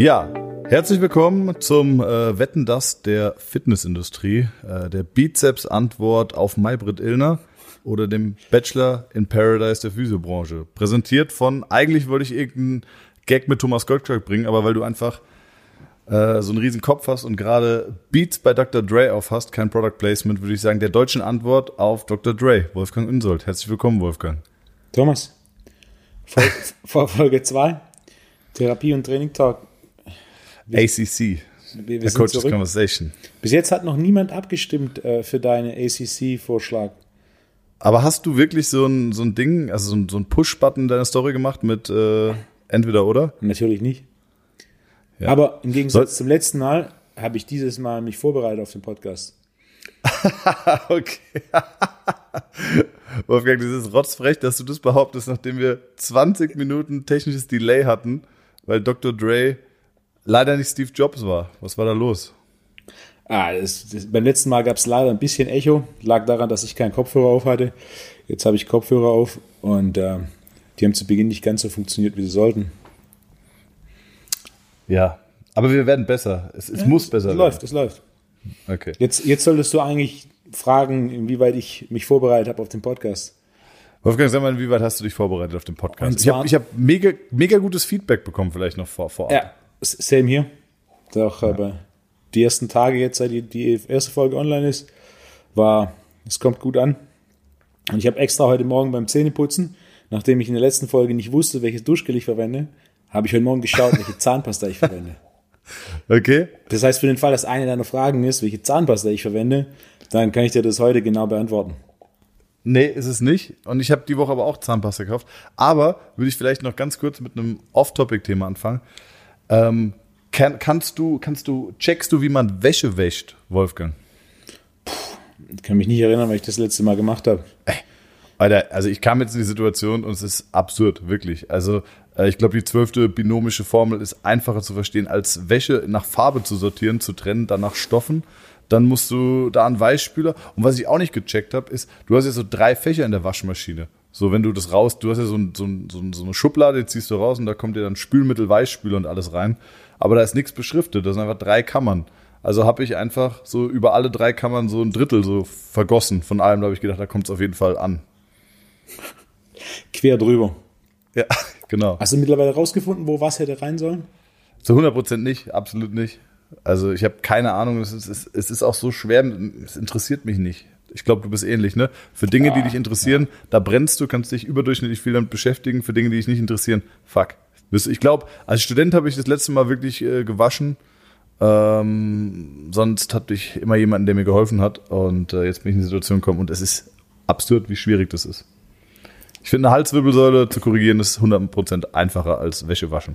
Ja, herzlich willkommen zum äh, Wetten das der Fitnessindustrie, äh, der Bizeps-Antwort auf Maybrit Illner oder dem Bachelor in Paradise der Physiobranche. Präsentiert von, eigentlich wollte ich irgendeinen Gag mit Thomas Goldberg bringen, aber weil du einfach äh, so einen riesen Kopf hast und gerade Beats bei Dr. Dre auf hast, kein Product Placement, würde ich sagen, der deutschen Antwort auf Dr. Dre, Wolfgang Unsold. Herzlich willkommen, Wolfgang. Thomas, Vol Folge 2, Therapie und Training Talk. ACC, Wir, wir Coaches zurück. Conversation. Bis jetzt hat noch niemand abgestimmt äh, für deinen ACC-Vorschlag. Aber hast du wirklich so ein, so ein Ding, also so ein, so ein Push-Button in deiner Story gemacht mit äh, entweder oder? Natürlich nicht. Ja. Aber im Gegensatz Soll- zum letzten Mal habe ich dieses Mal mich vorbereitet auf den Podcast. okay. Wolfgang, das ist rotzfrech, dass du das behauptest, nachdem wir 20 Minuten technisches Delay hatten, weil Dr. Dre leider nicht Steve Jobs war. Was war da los? Ah, das, das, beim letzten Mal gab es leider ein bisschen Echo. Lag daran, dass ich keinen Kopfhörer auf hatte. Jetzt habe ich Kopfhörer auf und äh, die haben zu Beginn nicht ganz so funktioniert, wie sie sollten. Ja, aber wir werden besser. Es, es muss besser Es läuft, es läuft. werden. Okay. Jetzt, jetzt solltest du eigentlich fragen, inwieweit ich mich vorbereitet habe auf den Podcast. Wolfgang, sag mal, inwieweit hast du dich vorbereitet auf den Podcast? Ich habe hab mega, mega gutes Feedback bekommen, vielleicht noch vor, vorab. Ja, same hier. Doch, aber die ersten Tage jetzt, seit die, die erste Folge online ist, war, es kommt gut an. Und ich habe extra heute Morgen beim Zähneputzen, nachdem ich in der letzten Folge nicht wusste, welches Duschgel ich verwende, habe ich heute Morgen geschaut, welche Zahnpasta ich verwende. Okay. Das heißt, für den Fall, dass eine deiner Fragen ist, welche Zahnpasta ich verwende, dann kann ich dir das heute genau beantworten. Nee, ist es nicht. Und ich habe die Woche aber auch Zahnpasta gekauft. Aber würde ich vielleicht noch ganz kurz mit einem Off-Topic-Thema anfangen. Ähm, kann, kannst du, kannst du, checkst du, wie man Wäsche wäscht, Wolfgang? Ich kann mich nicht erinnern, weil ich das letzte Mal gemacht habe. Alter, also ich kam jetzt in die Situation und es ist absurd, wirklich. Also äh, ich glaube, die zwölfte binomische Formel ist einfacher zu verstehen, als Wäsche nach Farbe zu sortieren, zu trennen, dann nach Stoffen. Dann musst du da einen Weichspüler. Und was ich auch nicht gecheckt habe, ist, du hast ja so drei Fächer in der Waschmaschine. So, wenn du das raus, du hast ja so, ein, so, ein, so, ein, so eine Schublade, die ziehst du raus und da kommt dir dann Spülmittel, Weichspüler und alles rein. Aber da ist nichts beschriftet, das sind einfach drei Kammern. Also habe ich einfach so über alle drei Kammern so ein Drittel so vergossen von allem. Da habe ich gedacht, da kommt es auf jeden Fall an. Quer drüber. Ja, genau. Hast du mittlerweile rausgefunden, wo was hätte rein sollen? Zu 100 Prozent nicht, absolut nicht. Also ich habe keine Ahnung, es, ist, es ist auch so schwer, es interessiert mich nicht. Ich glaube, du bist ähnlich, ne? Für Dinge, die dich interessieren, da brennst du, kannst dich überdurchschnittlich viel damit beschäftigen. Für Dinge, die dich nicht interessieren, fuck. Ich glaube, als Student habe ich das letzte Mal wirklich äh, gewaschen. Ähm, sonst hatte ich immer jemanden, der mir geholfen hat. Und äh, jetzt bin ich in die Situation gekommen und es ist absurd, wie schwierig das ist. Ich finde, eine Halswirbelsäule zu korrigieren ist 100% einfacher als Wäsche waschen.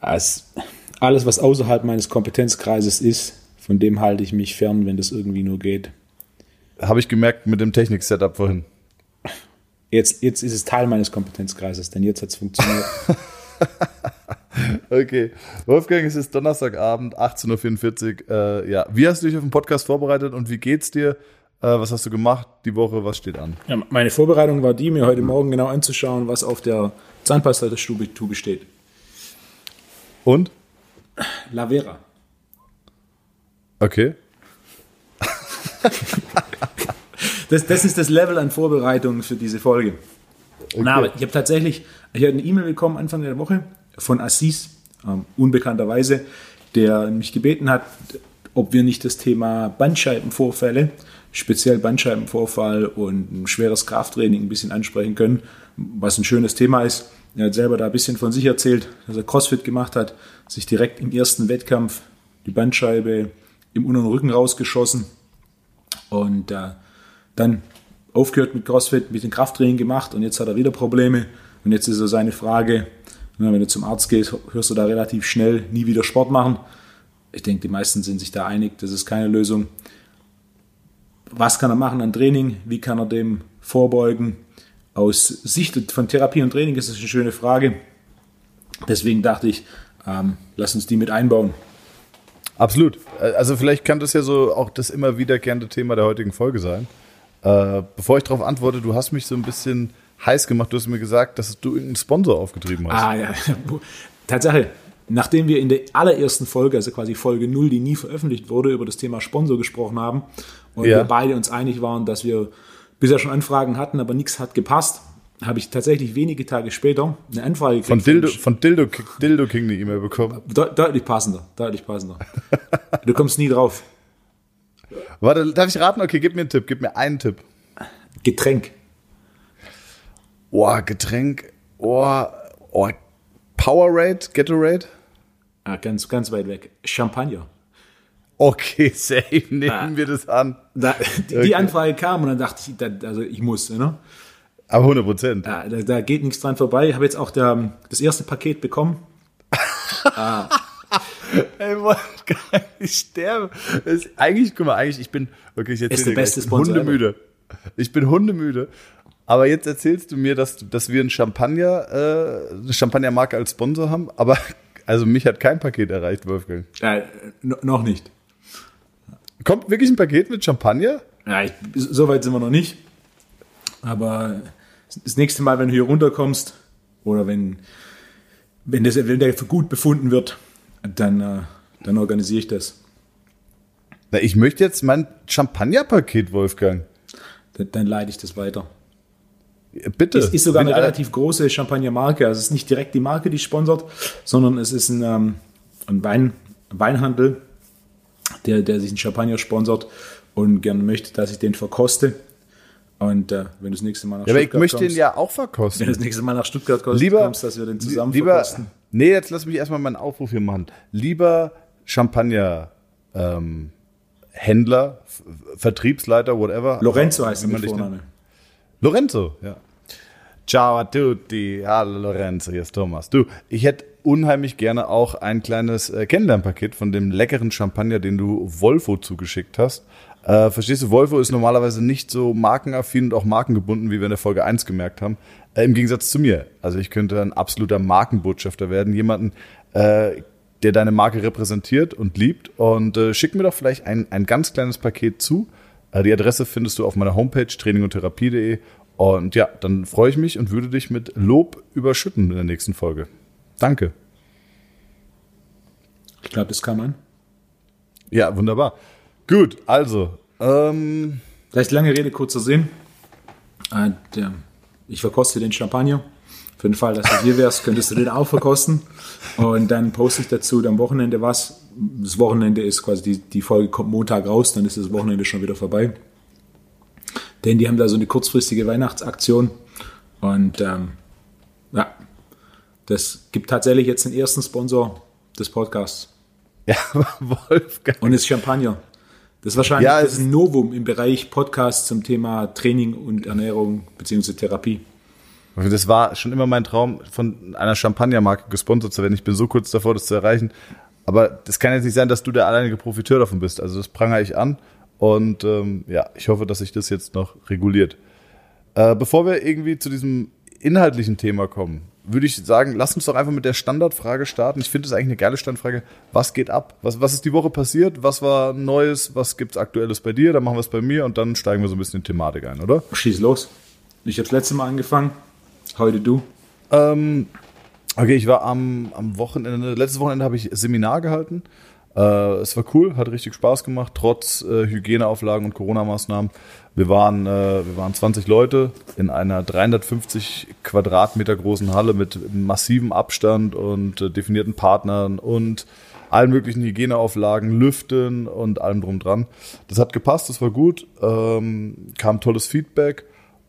Als alles, was außerhalb meines Kompetenzkreises ist, von dem halte ich mich fern, wenn das irgendwie nur geht. Habe ich gemerkt mit dem Technik-Setup vorhin. Jetzt, jetzt ist es Teil meines Kompetenzkreises, denn jetzt hat es funktioniert. Okay. Wolfgang, es ist Donnerstagabend, 18.44 Uhr. Äh, ja. Wie hast du dich auf den Podcast vorbereitet und wie geht's dir? Äh, was hast du gemacht die Woche? Was steht an? ja, meine Vorbereitung war die, mir heute Morgen genau anzuschauen, was auf der Zahnpasta der Stube steht. Und? Lavera. Okay. Das, das ist das Level an Vorbereitung für diese Folge. Na, aber ich habe tatsächlich, ich habe eine E-Mail bekommen Anfang der Woche von Assis, ähm, unbekannterweise, der mich gebeten hat, ob wir nicht das Thema Bandscheibenvorfälle, speziell Bandscheibenvorfall und ein schweres Krafttraining ein bisschen ansprechen können, was ein schönes Thema ist. Er hat selber da ein bisschen von sich erzählt, dass er CrossFit gemacht hat, sich direkt im ersten Wettkampf die Bandscheibe im unteren Rücken rausgeschossen und äh, dann aufgehört mit CrossFit, mit dem Krafttraining gemacht und jetzt hat er wieder Probleme. Und jetzt ist so seine Frage, wenn du zum Arzt gehst, hörst du da relativ schnell nie wieder Sport machen. Ich denke, die meisten sind sich da einig, das ist keine Lösung. Was kann er machen an Training? Wie kann er dem vorbeugen? Aus Sicht von Therapie und Training ist das eine schöne Frage. Deswegen dachte ich, ähm, lass uns die mit einbauen. Absolut. Äh, Also vielleicht kann das ja so auch das immer wiederkehrende Thema der heutigen Folge sein. Äh, bevor ich darauf antworte, du hast mich so ein bisschen heiß gemacht. Du hast mir gesagt, dass du irgendeinen Sponsor aufgetrieben hast. Ah ja, Tatsache. nachdem wir in der allerersten Folge, also quasi Folge 0, die nie veröffentlicht wurde, über das Thema Sponsor gesprochen haben und Ja. wir beide uns einig waren, dass wir bisher schon Anfragen hatten, aber nichts hat gepasst, habe ich tatsächlich wenige Tage später eine Anfrage gekriegt. Von Dildo, von- Dildo, Dildo King eine E-Mail bekommen. De deutlich passender, deutlich passender. du kommst nie drauf. Warte, darf ich raten? Okay, gib mir einen Tipp, gib mir einen Tipp. Getränk. Boah, Getränk, oh, oh, Powerade, Gatorade? Ah, ganz, ganz weit weg. Champagner. Okay, safe, nehmen Ah. wir das an. Da, die, Okay. die Anfrage kam und dann dachte ich, also ich muss, ne? Aber 100 Prozent. Ja, da, da geht nichts dran vorbei. Ich habe jetzt auch der, das erste Paket bekommen. Ey, Wolfgang, ich sterbe. Ist, eigentlich, guck mal, eigentlich, ich bin, okay, ich erzähl Ist der beste ich bin Sponsor hundemüde. Ich bin hundemüde. Aber jetzt erzählst du mir, dass, dass wir ein Champagner, äh, eine Champagnermarke als Sponsor haben. Aber, also mich hat kein Paket erreicht, Wolfgang. No, noch nicht. Kommt wirklich ein Paket mit Champagner? Ja, ich, so weit sind wir noch nicht. Aber das nächste Mal, wenn du hier runterkommst oder wenn, wenn, das, wenn der für gut befunden wird, dann, äh, dann organisiere ich das. Na, ich möchte jetzt mein Champagnerpaket, Wolfgang. Dann, dann leite ich das weiter. Bitte. Es ist sogar eine relativ große Champagnermarke. Also es ist nicht direkt die Marke, die sponsert, sondern es ist ein, ähm, ein Wein, Weinhandel, der, der sich einen Champagner sponsert und gerne möchte, dass ich den verkoste. Und äh, wenn du das nächste Mal nach Ja, aber ich Stuttgart möchte kommst, ihn ja auch wenn verkosten. du das nächste Mal nach Stuttgart kommst, lieber, kommst, dass wir den zusammen lieber, verkosten. nee, jetzt lass mich erstmal meinen Aufruf hier machen. Lieber Champagner, ähm, Händler, Vertriebsleiter, whatever. Lorenzo heißt man nennt. Lorenzo, ja. Ciao a tutti, hallo Lorenzo, hier ist Thomas. Du, ich hätte unheimlich gerne auch ein kleines äh, Kennenlernpaket von dem leckeren Champagner, den du Volvo zugeschickt hast. Äh, verstehst du, Volvo ist normalerweise nicht so markenaffin und auch markengebunden, wie wir in der Folge 1 gemerkt haben. Äh, Im Gegensatz zu mir. Also ich könnte ein absoluter Markenbotschafter werden, jemanden, äh, der deine Marke repräsentiert und liebt. Und äh, schick mir doch vielleicht ein, ein ganz kleines Paket zu. Äh, die Adresse findest du auf meiner Homepage trainingundtherapie.de. Und ja, dann freue ich mich und würde dich mit Lob überschütten in der nächsten Folge. Danke. Ich glaube, das kann man. Ja, wunderbar. Gut, also, ähm, Vielleicht lange Rede, kurzer Sinn. Äh, der, ich verkoste den Champagner. Für den Fall, dass du hier wärst, könntest du den auch verkosten. Und dann poste ich dazu am Wochenende was. Das Wochenende ist quasi, die, die Folge kommt Montag raus, dann ist das Wochenende schon wieder vorbei. Denn die haben da so eine kurzfristige Weihnachtsaktion. Und ähm, ja, das gibt tatsächlich jetzt den ersten Sponsor des Podcasts. ja, Wolfgang. Und es ist Champagner. Das ist wahrscheinlich Ja, das ist ein Novum im Bereich Podcast zum Thema Training und Ernährung bzw. Therapie. Das war schon immer mein Traum, von einer Champagnermarke gesponsert zu werden. Ich bin so kurz davor, das zu erreichen. Aber das kann jetzt nicht sein, dass du der alleinige Profiteur davon bist. Also das prangere ich an. Und ähm, ja, ich hoffe, dass sich das jetzt noch reguliert. Äh, bevor wir irgendwie zu diesem inhaltlichen Thema kommen, würde ich sagen, lass uns doch einfach mit der Standardfrage starten. Ich finde es eigentlich eine geile Standardfrage. Was geht ab? Was, was ist die Woche passiert? Was war Neues? Was gibt's Aktuelles bei dir? Dann machen wir es bei mir und dann steigen wir so ein bisschen in die Thematik ein, oder? Schieß los. Ich habe das letzte Mal angefangen. Heute du. Ähm, okay, ich war am, am Wochenende, letztes Wochenende habe ich Seminar gehalten. Äh, es war cool, hat richtig Spaß gemacht, trotz äh, Hygieneauflagen und Corona-Maßnahmen. Wir waren, äh, wir waren 20 Leute in einer 350 Quadratmeter großen Halle mit massivem Abstand und äh, definierten Partnern und allen möglichen Hygieneauflagen, Lüften und allem drum dran. Das hat gepasst, das war gut, ähm, kam tolles Feedback.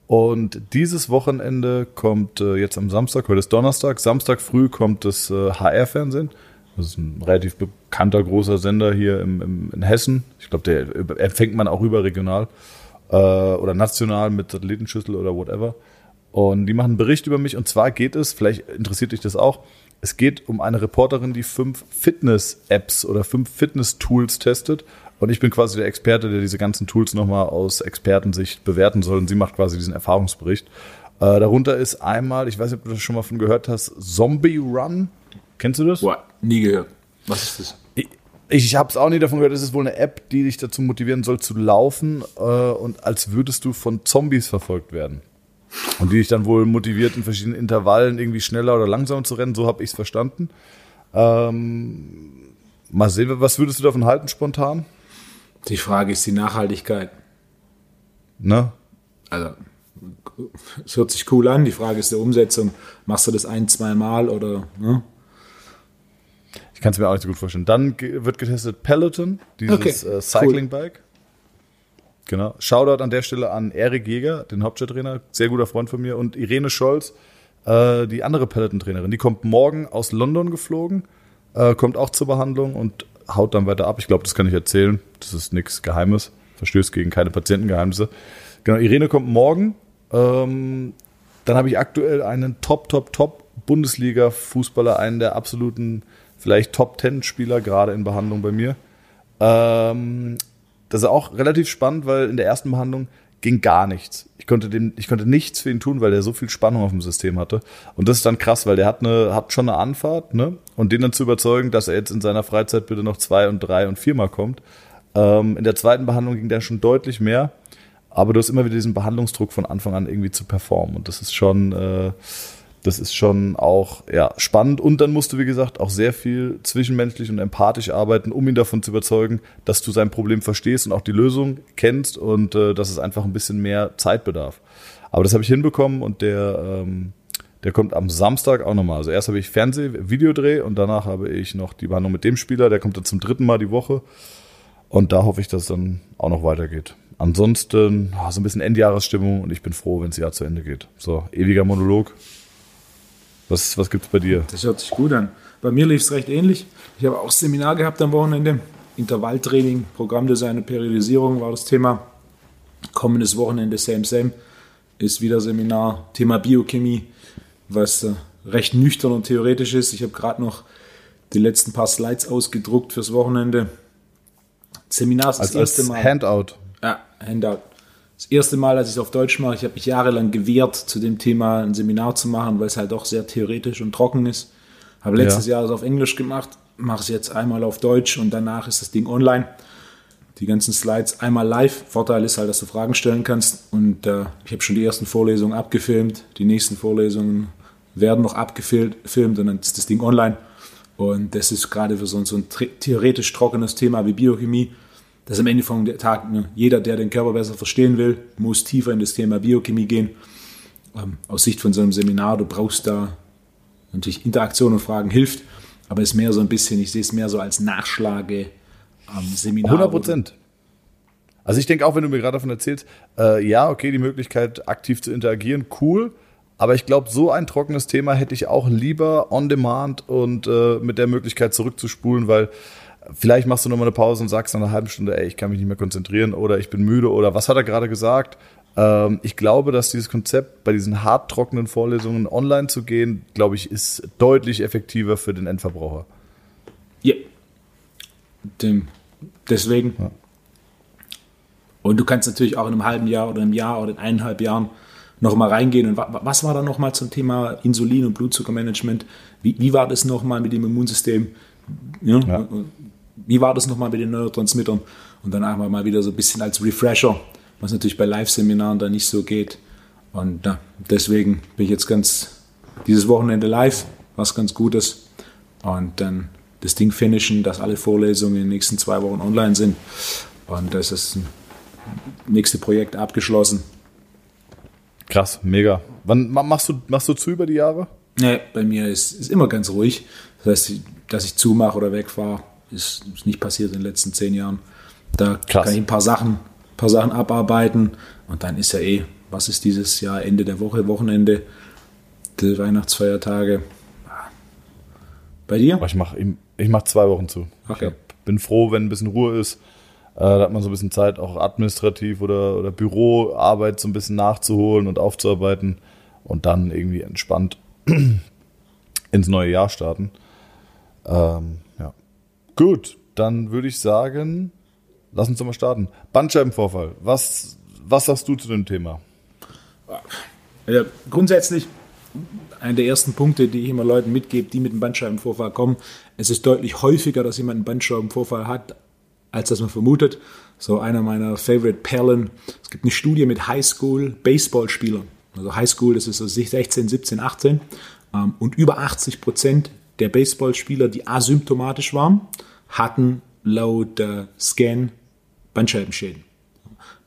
Und dieses Wochenende kommt äh, jetzt am Samstag, heute ist Donnerstag, Samstag früh kommt das äh, HR-Fernsehen. Das ist ein relativ bekannter großer Sender hier im, im, in Hessen. Ich glaube, der über- empfängt man auch überregional äh, oder national mit Satellitenschüssel oder whatever. Und die machen einen Bericht über mich. Und zwar geht es, vielleicht interessiert dich das auch, es geht um eine Reporterin, die fünf Fitness-Apps oder fünf Fitness-Tools testet. Und ich bin quasi der Experte, der diese ganzen Tools nochmal aus Expertensicht bewerten soll. Und sie macht quasi diesen Erfahrungsbericht. Äh, darunter ist einmal, ich weiß nicht, ob du das schon mal von gehört hast, Zombie Run. Kennst du das? Boah, nie gehört. Was ist das? Ich, habe es auch nie davon gehört. Es ist wohl eine App, die dich dazu motivieren soll, zu laufen äh, und als würdest du von Zombies verfolgt werden. Und die dich dann wohl motiviert, in verschiedenen Intervallen irgendwie schneller oder langsamer zu rennen. So habe ich es verstanden. Ähm, mal sehen, was würdest du davon halten spontan? Die Frage ist die Nachhaltigkeit. Ne? Also, es hört sich cool an. Die Frage ist der Umsetzung. Machst du das ein, zwei Mal oder? Ne? Kann es mir auch nicht so gut vorstellen. Dann wird getestet Peloton, dieses okay, äh, Cycling-Bike. Cool. Genau. Shoutout an der Stelle an Erik Jäger, den Hauptstadttrainer, sehr guter Freund von mir, und Irene Scholz, äh, die andere Peloton-Trainerin. Die kommt morgen aus London geflogen, äh, kommt auch zur Behandlung und haut dann weiter ab. Ich glaube, das kann ich erzählen. Das ist nichts Geheimes. Verstößt gegen keine Patientengeheimnisse. Genau, Irene kommt morgen. Ähm, dann habe ich aktuell einen Top, Top, Top Bundesliga-Fußballer, einen der absoluten, vielleicht Top-Ten-Spieler gerade in Behandlung bei mir. Ähm, das ist auch relativ spannend, weil in der ersten Behandlung ging gar nichts. Ich konnte, dem, ich konnte nichts für ihn tun, weil der so viel Spannung auf dem System hatte. Und das ist dann krass, weil der hat, eine, hat schon eine Anfahrt, ne? Und den dann zu überzeugen, dass er jetzt in seiner Freizeit bitte noch zwei und drei und viermal kommt. Ähm, in der zweiten Behandlung ging der schon deutlich mehr. Aber du hast immer wieder diesen Behandlungsdruck von Anfang an irgendwie zu performen. Und das ist schon, äh, das ist schon auch ja, spannend. Und dann musst du, wie gesagt, auch sehr viel zwischenmenschlich und empathisch arbeiten, um ihn davon zu überzeugen, dass du sein Problem verstehst und auch die Lösung kennst und äh, dass es einfach ein bisschen mehr Zeit bedarf. Aber das habe ich hinbekommen und der, ähm, der kommt am Samstag auch nochmal. Also erst habe ich Fernseh-Videodreh und danach habe ich noch die Behandlung mit dem Spieler. Der kommt dann zum dritten Mal die Woche. Und da hoffe ich, dass es dann auch noch weitergeht. Ansonsten oh, so ein bisschen Endjahresstimmung und ich bin froh, wenn das Jahr zu Ende geht. So, ewiger Monolog. Was, was gibt es bei dir? Das hört sich gut an. Bei mir lief es recht ähnlich. Ich habe auch Seminar gehabt am Wochenende. Intervalltraining, Programmdesign und Periodisierung war das Thema. Kommendes Wochenende, same, same, ist wieder Seminar. Thema Biochemie, was äh, recht nüchtern und theoretisch ist. Ich habe gerade noch die letzten paar Slides ausgedruckt fürs Wochenende. Seminar ist das als, erste Mal. Handout. Ja, Handout das erste Mal, als ich es auf Deutsch mache, ich habe mich jahrelang gewehrt, zu dem Thema ein Seminar zu machen, weil es halt doch sehr theoretisch und trocken ist. Habe letztes ja. Jahr es auf Englisch gemacht, mache es jetzt einmal auf Deutsch und danach ist das Ding online. Die ganzen Slides einmal live. Vorteil ist halt, dass du Fragen stellen kannst. Und äh, ich habe schon die ersten Vorlesungen abgefilmt. Die nächsten Vorlesungen werden noch abgefilmt und dann ist das Ding online. Und das ist gerade für so ein, so ein theoretisch trockenes Thema wie Biochemie dass am Ende vom Tag ne, jeder, der den Körper besser verstehen will, muss tiefer in das Thema Biochemie gehen. Ähm, aus Sicht von so einem Seminar, du brauchst da natürlich Interaktion und Fragen hilft, aber es ist mehr so ein bisschen, ich sehe es mehr so als Nachschlage am Seminar. 100 Prozent. Also ich denke auch, wenn du mir gerade davon erzählst, äh, ja, okay, die Möglichkeit aktiv zu interagieren, cool. Aber ich glaube, so ein trockenes Thema hätte ich auch lieber on demand und äh, mit der Möglichkeit zurückzuspulen, weil Vielleicht machst du nochmal eine Pause und sagst nach einer halben Stunde, ey, ich kann mich nicht mehr konzentrieren oder ich bin müde oder was hat er gerade gesagt? Ähm, ich glaube, dass dieses Konzept bei diesen hart trockenen Vorlesungen online zu gehen, glaube ich, ist deutlich effektiver für den Endverbraucher. Ja. Dem, deswegen. Ja. Und du kannst natürlich auch in einem halben Jahr oder einem Jahr oder in eineinhalb Jahren nochmal reingehen. Und was war da nochmal zum Thema Insulin- und Blutzuckermanagement? Wie, wie war das nochmal mit dem Immunsystem? Ja, ja wie war das nochmal mit den Neurotransmittern? Und dann einfach mal wieder so ein bisschen als Refresher, was natürlich bei Live-Seminaren da nicht so geht. Und ja, deswegen bin ich jetzt ganz dieses Wochenende live, was ganz gut ist. Und dann das Ding finishen, dass alle Vorlesungen in den nächsten zwei Wochen online sind. Und das ist das nächste Projekt abgeschlossen. Krass, mega. Wann machst du, machst du zu über die Jahre? Nee, bei mir ist, ist immer ganz ruhig. Das heißt, dass ich zumache oder wegfahre, ist, ist nicht passiert in den letzten zehn Jahren. Da Krass. kann ich ein paar Sachen, paar Sachen abarbeiten und dann ist ja eh, was ist dieses Jahr, Ende der Woche, Wochenende, die Weihnachtsfeiertage. Bei dir? Ich mache ich mach zwei Wochen zu. Okay. Ich bin froh, wenn ein bisschen Ruhe ist. Äh, da hat man so ein bisschen Zeit, auch administrativ oder, oder Büroarbeit so ein bisschen nachzuholen und aufzuarbeiten und dann irgendwie entspannt ins neue Jahr starten. Ähm, Gut, dann würde ich sagen, lass uns doch mal starten. Bandscheibenvorfall. Was, was sagst du zu dem Thema? Ja, grundsätzlich einer der ersten Punkte, die ich immer Leuten mitgebe, die mit einem Bandscheibenvorfall kommen. Es ist deutlich häufiger, dass jemand einen Bandscheibenvorfall hat, als dass man vermutet. So einer meiner Favorite Perlen. Es gibt eine Studie mit Highschool Baseballspielern. Also Highschool, das ist so 16, 17, 18. Und über 80 Prozent der Baseballspieler, die asymptomatisch waren, hatten laut äh, Scan Bandscheibenschäden.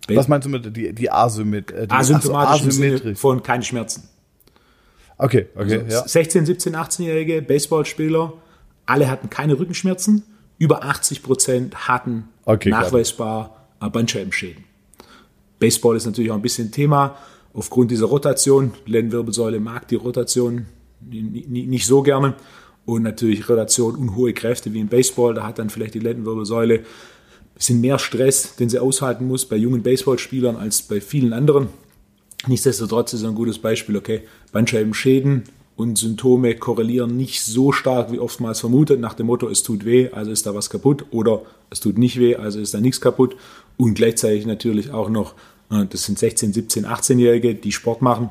Was meinst du mit die, die, Asymmet äh, die asymptomatischen von keine Schmerzen? Okay, okay. Also ja. 16, 17, 18-jährige Baseballspieler, alle hatten keine Rückenschmerzen. Über 80 Prozent hatten okay, nachweisbar klar. Bandscheibenschäden. Baseball ist natürlich auch ein bisschen Thema aufgrund dieser Rotation. Lendenwirbelsäule mag die Rotation nicht so gerne. Und natürlich Rotation und hohe Kräfte wie im Baseball. Da hat dann vielleicht die Lendenwirbelsäule bisschen mehr Stress, den sie aushalten muss bei jungen Baseballspielern als bei vielen anderen. Nichtsdestotrotz ist ein gutes Beispiel, okay, Bandscheibenschäden und Symptome korrelieren nicht so stark wie oftmals vermutet, nach dem Motto, es tut weh, also ist da was kaputt, oder es tut nicht weh, also ist da nichts kaputt. Und gleichzeitig natürlich auch noch, äh, das sind 16, 17, 18-Jährige, die Sport machen.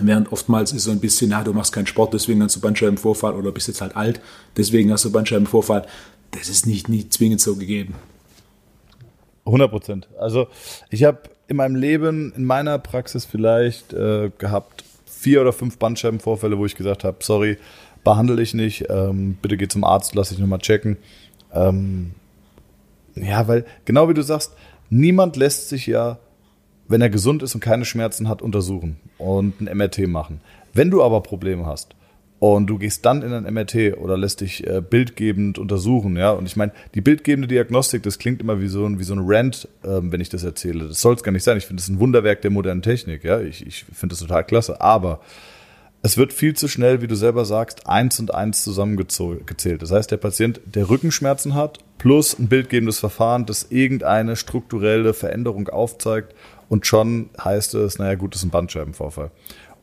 Während oftmals ist so ein bisschen, na, du machst keinen Sport, deswegen hast du Bandscheibenvorfall oder bist jetzt halt alt, deswegen hast du Bandscheibenvorfall. Das ist nicht, nicht zwingend so gegeben. 100 Prozent. Also ich habe in meinem Leben, in meiner Praxis vielleicht äh, gehabt vier oder fünf Bandscheibenvorfälle, wo ich gesagt habe, sorry, behandle ich nicht, ähm, bitte geh zum Arzt, lass dich nochmal checken. Ähm, ja, weil genau wie du sagst, niemand lässt sich ja, wenn er gesund ist und keine Schmerzen hat, untersuchen und ein MRT machen. Wenn du aber Probleme hast und du gehst dann in ein MRT oder lässt dich äh, bildgebend untersuchen, ja. Und ich meine, die bildgebende Diagnostik, das klingt immer wie so ein, wie so ein Rant, ähm, wenn ich das erzähle. Das soll es gar nicht sein. Ich finde, ist ein Wunderwerk der modernen Technik, ja. Ich, ich finde das total klasse. Aber es wird viel zu schnell, wie du selber sagst, eins und eins zusammengezählt. Das heißt, der Patient, der Rückenschmerzen hat, plus ein bildgebendes Verfahren, das irgendeine strukturelle Veränderung aufzeigt und schon heißt es, naja gut, das ist ein Bandscheibenvorfall.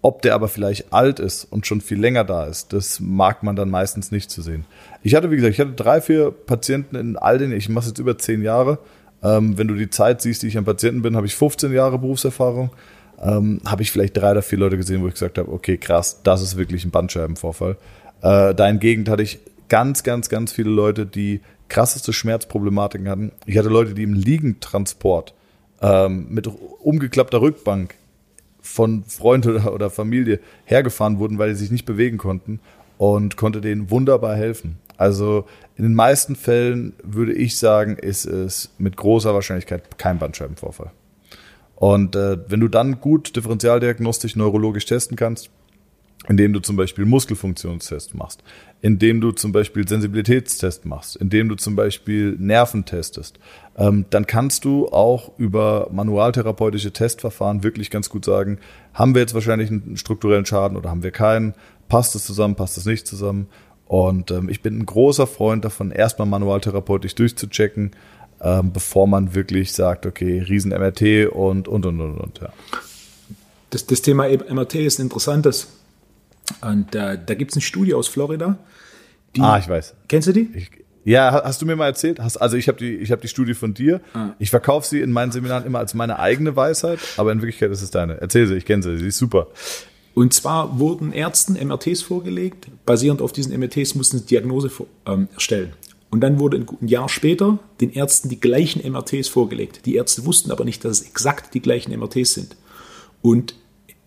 Ob der aber vielleicht alt ist und schon viel länger da ist, das mag man dann meistens nicht zu sehen. Ich hatte, wie gesagt, ich hatte drei, vier Patienten in all den, ich mache jetzt über zehn Jahre. Ähm, wenn du die Zeit siehst, die ich am Patienten bin, habe ich 15 Jahre Berufserfahrung. Ähm, habe ich vielleicht drei oder vier Leute gesehen, wo ich gesagt habe, okay, krass, das ist wirklich ein Bandscheibenvorfall. Äh, dahingegen hatte ich ganz, ganz, ganz viele Leute, die krasseste Schmerzproblematiken hatten. Ich hatte Leute, die im Liegentransport ähm, mit umgeklappter Rückbank von Freund oder, oder Familie hergefahren wurden, weil sie sich nicht bewegen konnten und konnte denen wunderbar helfen. Also in den meisten Fällen würde ich sagen, ist es mit großer Wahrscheinlichkeit kein Bandscheibenvorfall. Und äh, wenn du dann gut differentialdiagnostisch neurologisch testen kannst, indem du zum Beispiel Muskelfunktionstest machst, indem du zum Beispiel Sensibilitätstest machst, indem du zum Beispiel Nerven testest, ähm, dann kannst du auch über manualtherapeutische Testverfahren wirklich ganz gut sagen, haben wir jetzt wahrscheinlich einen strukturellen Schaden oder haben wir keinen? Passt es zusammen, passt es nicht zusammen? Und ähm, ich bin ein großer Freund davon, erstmal manualtherapeutisch durchzuchecken, ähm, bevor man wirklich sagt, okay, riesen MRT und, und, und, und, und, ja. Das, das Thema MRT ist ein interessantes. Und äh, da gibt es eine Studie aus Florida. Die, ah, ich weiß. Kennst du die? Ich, ja, hast du mir mal erzählt? Hast, also ich habe die, ich hab die Studie von dir. Ah. Ich verkaufe sie in meinen Seminaren immer als meine eigene Weisheit, aber in Wirklichkeit ist es deine. Erzähl sie, ich kenne sie, sie ist super. Und zwar wurden Ärzten MRTs vorgelegt. Basierend auf diesen MRTs mussten sie Diagnose ähm, erstellen. Und dann wurde ein Jahr später den Ärzten die gleichen MRTs vorgelegt. Die Ärzte wussten aber nicht, dass es exakt die gleichen MRTs sind. Und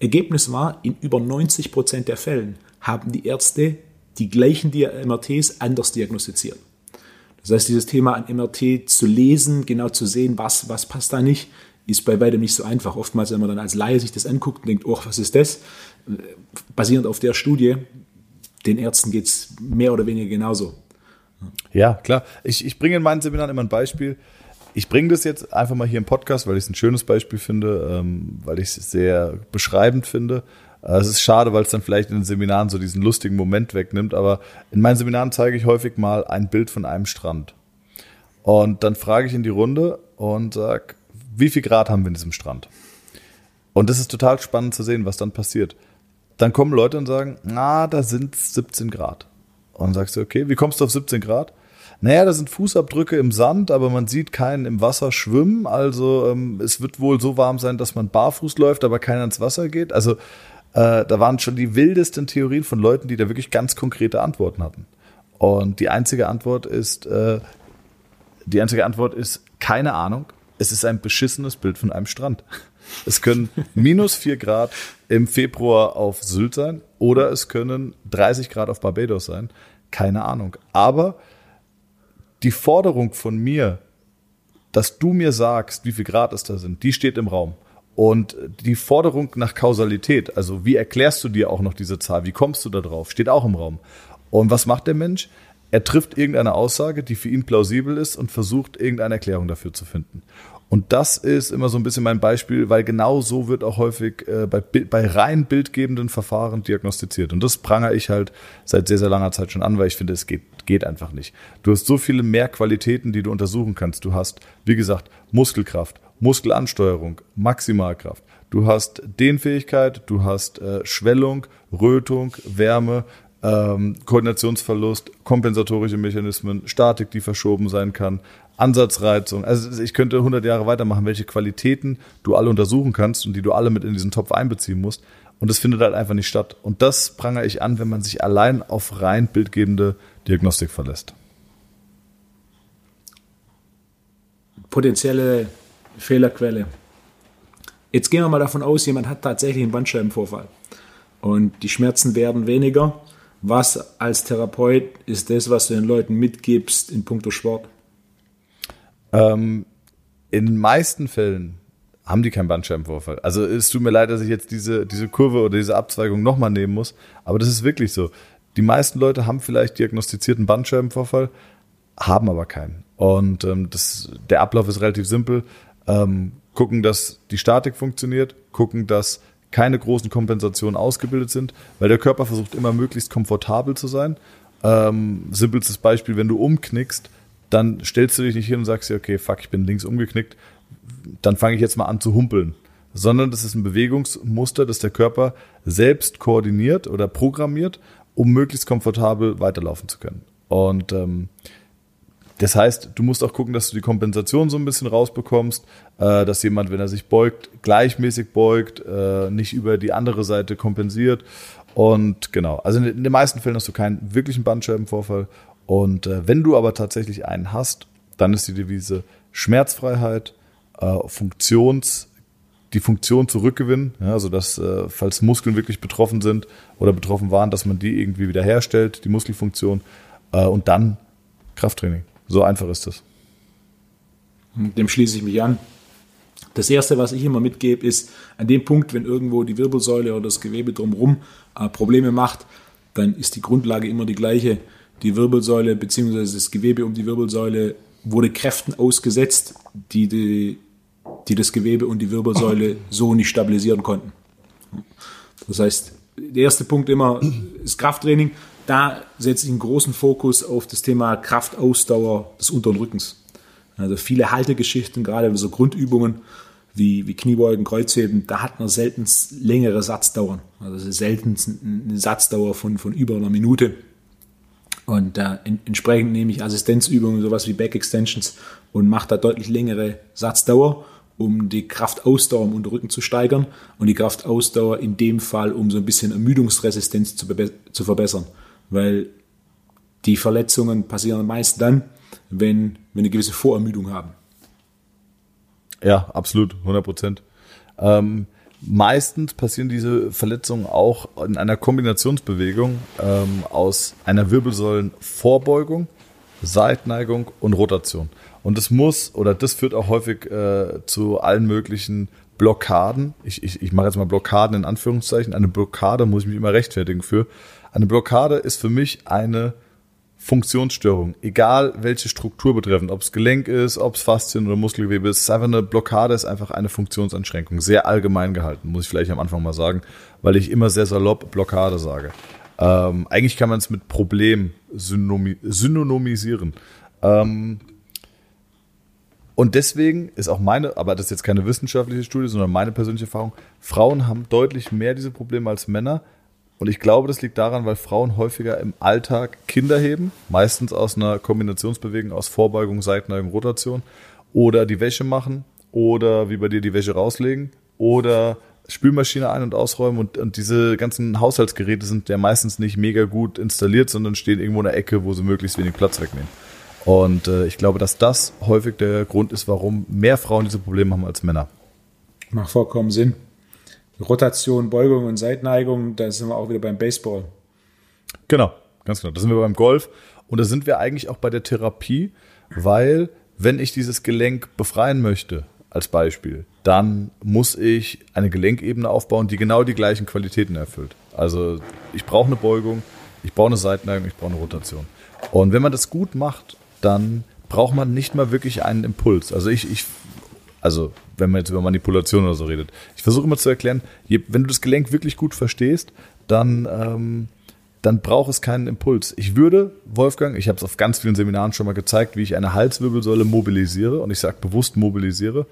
Ergebnis war, in über 90 Prozent der Fällen haben die Ärzte die gleichen MRTs anders diagnostiziert. Das heißt, dieses Thema an MRT zu lesen, genau zu sehen, was, was passt da nicht, ist bei weitem nicht so einfach. Oftmals, wenn man dann als Laie sich das anguckt und denkt, oh, was ist das? Basierend auf der Studie, den Ärzten geht es mehr oder weniger genauso. Ja, klar. Ich, ich bringe in meinen Seminaren immer ein Beispiel. Ich bringe das jetzt einfach mal hier im Podcast, weil ich es ein schönes Beispiel finde, ähm, weil ich es sehr beschreibend finde. Äh, es ist schade, weil es dann vielleicht in den Seminaren so diesen lustigen Moment wegnimmt, aber in meinen Seminaren zeige ich häufig mal ein Bild von einem Strand. Und dann frage ich in die Runde und sage, wie viel Grad haben wir in diesem Strand? Und das ist total spannend zu sehen, was dann passiert. Dann kommen Leute und sagen, na, da sind 17 Grad. Und dann sagst du, okay, wie kommst du auf 17 Grad? Naja, da sind Fußabdrücke im Sand, aber man sieht keinen im Wasser schwimmen. Also ähm, es wird wohl so warm sein, dass man barfuß läuft, aber keiner ins Wasser geht. Also äh, da waren schon die wildesten Theorien von Leuten, die da wirklich ganz konkrete Antworten hatten. Und die einzige Antwort ist, äh, die einzige Antwort ist keine Ahnung. Es ist ein beschissenes Bild von einem Strand. Es können minus vier Grad im Februar auf Sylt sein oder es können 30 Grad auf Barbados sein. Keine Ahnung. Aber die Forderung von mir, dass du mir sagst, wie viel Grad es da sind, die steht im Raum. Und die Forderung nach Kausalität, also wie erklärst du dir auch noch diese Zahl, wie kommst du da drauf, steht auch im Raum. Und was macht der Mensch? Er trifft irgendeine Aussage, die für ihn plausibel ist und versucht irgendeine Erklärung dafür zu finden. Und das ist immer so ein bisschen mein Beispiel, weil genau so wird auch häufig äh, bei, bei rein bildgebenden Verfahren diagnostiziert. Und das prangere ich halt seit sehr, sehr langer Zeit schon an, weil ich finde, es geht, geht einfach nicht. Du hast so viele mehr Qualitäten, die du untersuchen kannst. Du hast, wie gesagt, Muskelkraft, Muskelansteuerung, Maximalkraft. Du hast Dehnfähigkeit, du hast äh, Schwellung, Rötung, Wärme, ähm, Koordinationsverlust, kompensatorische Mechanismen, Statik, die verschoben sein kann, Ansatzreizung. Also ich könnte 100 Jahre weitermachen, welche Qualitäten du alle untersuchen kannst und die du alle mit in diesen Topf einbeziehen musst. Und das findet halt einfach nicht statt. Und das prangere ich an, wenn man sich allein auf rein bildgebende Diagnostik verlässt. Potenzielle Fehlerquelle. Jetzt gehen wir mal davon aus, jemand hat tatsächlich einen Bandscheibenvorfall und die Schmerzen werden weniger. Was als Therapeut ist das, was du den Leuten mitgibst in puncto Sport? Ähm, in den meisten Fällen haben die keinen Bandscheibenvorfall. Also es tut mir leid, dass ich jetzt diese, diese Kurve oder diese Abzweigung nochmal nehmen muss, aber das ist wirklich so. Die meisten Leute haben vielleicht diagnostizierten Bandscheibenvorfall, haben aber keinen. Und ähm, das, der Ablauf ist relativ simpel. Ähm, gucken, dass die Statik funktioniert, gucken, dass keine großen Kompensationen ausgebildet sind, weil der Körper versucht immer möglichst komfortabel zu sein. Ähm, simpelstes Beispiel, wenn du umknickst, dann stellst du dich nicht hin und sagst dir, okay, fuck, ich bin links umgeknickt, dann fange ich jetzt mal an zu humpeln. Sondern das ist ein Bewegungsmuster, das der Körper selbst koordiniert oder programmiert, um möglichst komfortabel weiterlaufen zu können. Und ähm, das heißt, du musst auch gucken, dass du die Kompensation so ein bisschen rausbekommst, äh, dass jemand, wenn er sich beugt, gleichmäßig beugt, äh, nicht über die andere Seite kompensiert. Und genau, also in den meisten Fällen hast du keinen wirklichen Bandscheibenvorfall und äh, wenn du aber tatsächlich einen hast, dann ist die Devise Schmerzfreiheit, äh, Funktions, die Funktion zurückgewinnen, ja, also dass, äh, falls Muskeln wirklich betroffen sind oder betroffen waren, dass man die irgendwie wiederherstellt, die Muskelfunktion, äh, und dann Krafttraining. So einfach ist das. Dem schließe ich mich an. Das erste, was ich immer mitgebe, ist an dem Punkt, wenn irgendwo die Wirbelsäule oder das Gewebe drumherum äh, Probleme macht, dann ist die Grundlage immer die gleiche die Wirbelsäule bzw. das Gewebe um die Wirbelsäule wurde Kräften ausgesetzt, die, die, die das Gewebe und die Wirbelsäule so nicht stabilisieren konnten. Das heißt, der erste Punkt immer ist Krafttraining. Da setze ich einen großen Fokus auf das Thema Kraftausdauer des unteren Rückens. Also viele Haltegeschichten, gerade so Grundübungen wie, wie Kniebeugen, Kreuzheben, da hat man selten längere Satzdauern. Also selten eine Satzdauer von, von über einer Minute. Und äh, in, entsprechend nehme ich Assistenzübungen, sowas wie Back Extensions und mache da deutlich längere Satzdauer, um die Kraftausdauer im Unterrücken zu steigern und die Kraftausdauer in dem Fall, um so ein bisschen Ermüdungsresistenz zu, zu verbessern. Weil die Verletzungen passieren meist dann, wenn wir eine gewisse Vorermüdung haben. Ja, absolut, 100 Prozent. Ähm, Meistens passieren diese Verletzungen auch in einer Kombinationsbewegung ähm, aus einer Wirbelsäulenvorbeugung, Seitneigung und Rotation. Und das muss oder das führt auch häufig äh, zu allen möglichen Blockaden. Ich, ich, ich mache jetzt mal Blockaden in Anführungszeichen. Eine Blockade muss ich mich immer rechtfertigen für. Eine Blockade ist für mich eine Funktionsstörung, egal welche Struktur betreffend, ob es Gelenk ist, ob es Faszien oder Muskelgewebe ist, ist einfach eine Blockade, ist einfach eine Funktionsanschränkung. Sehr allgemein gehalten, muss ich vielleicht am Anfang mal sagen, weil ich immer sehr salopp Blockade sage. Ähm, eigentlich kann man es mit Problem synonymisieren. Ähm, und deswegen ist auch meine, aber das ist jetzt keine wissenschaftliche Studie, sondern meine persönliche Erfahrung, Frauen haben deutlich mehr diese Probleme als Männer, und ich glaube, das liegt daran, weil Frauen häufiger im Alltag Kinder heben, meistens aus einer Kombinationsbewegung aus Vorbeugung, Seitneigung, Rotation, oder die Wäsche machen, oder wie bei dir die Wäsche rauslegen, oder Spülmaschine ein- und ausräumen und, und diese ganzen Haushaltsgeräte sind ja meistens nicht mega gut installiert, sondern stehen irgendwo in der Ecke, wo sie möglichst wenig Platz wegnehmen. Und äh, ich glaube, dass das häufig der Grund ist, warum mehr Frauen diese Probleme haben als Männer. Macht vollkommen Sinn. Rotation, Beugung und Seitneigung, da sind wir auch wieder beim Baseball. Genau, ganz genau. Da sind wir beim Golf und da sind wir eigentlich auch bei der Therapie, weil wenn ich dieses Gelenk befreien möchte, als Beispiel, dann muss ich eine Gelenkebene aufbauen, die genau die gleichen Qualitäten erfüllt. Also ich brauche eine Beugung, ich brauche eine Seitenneigung, ich brauche eine Rotation. Und wenn man das gut macht, dann braucht man nicht mal wirklich einen Impuls. Also ich, ich also wenn man jetzt über Manipulation oder so redet. Ich versuche immer zu erklären, wenn du das Gelenk wirklich gut verstehst, dann, ähm, dann braucht es keinen Impuls. Ich würde, Wolfgang, ich habe es auf ganz vielen Seminaren schon mal gezeigt, wie ich eine Halswirbelsäule mobilisiere und ich sage bewusst mobilisiere,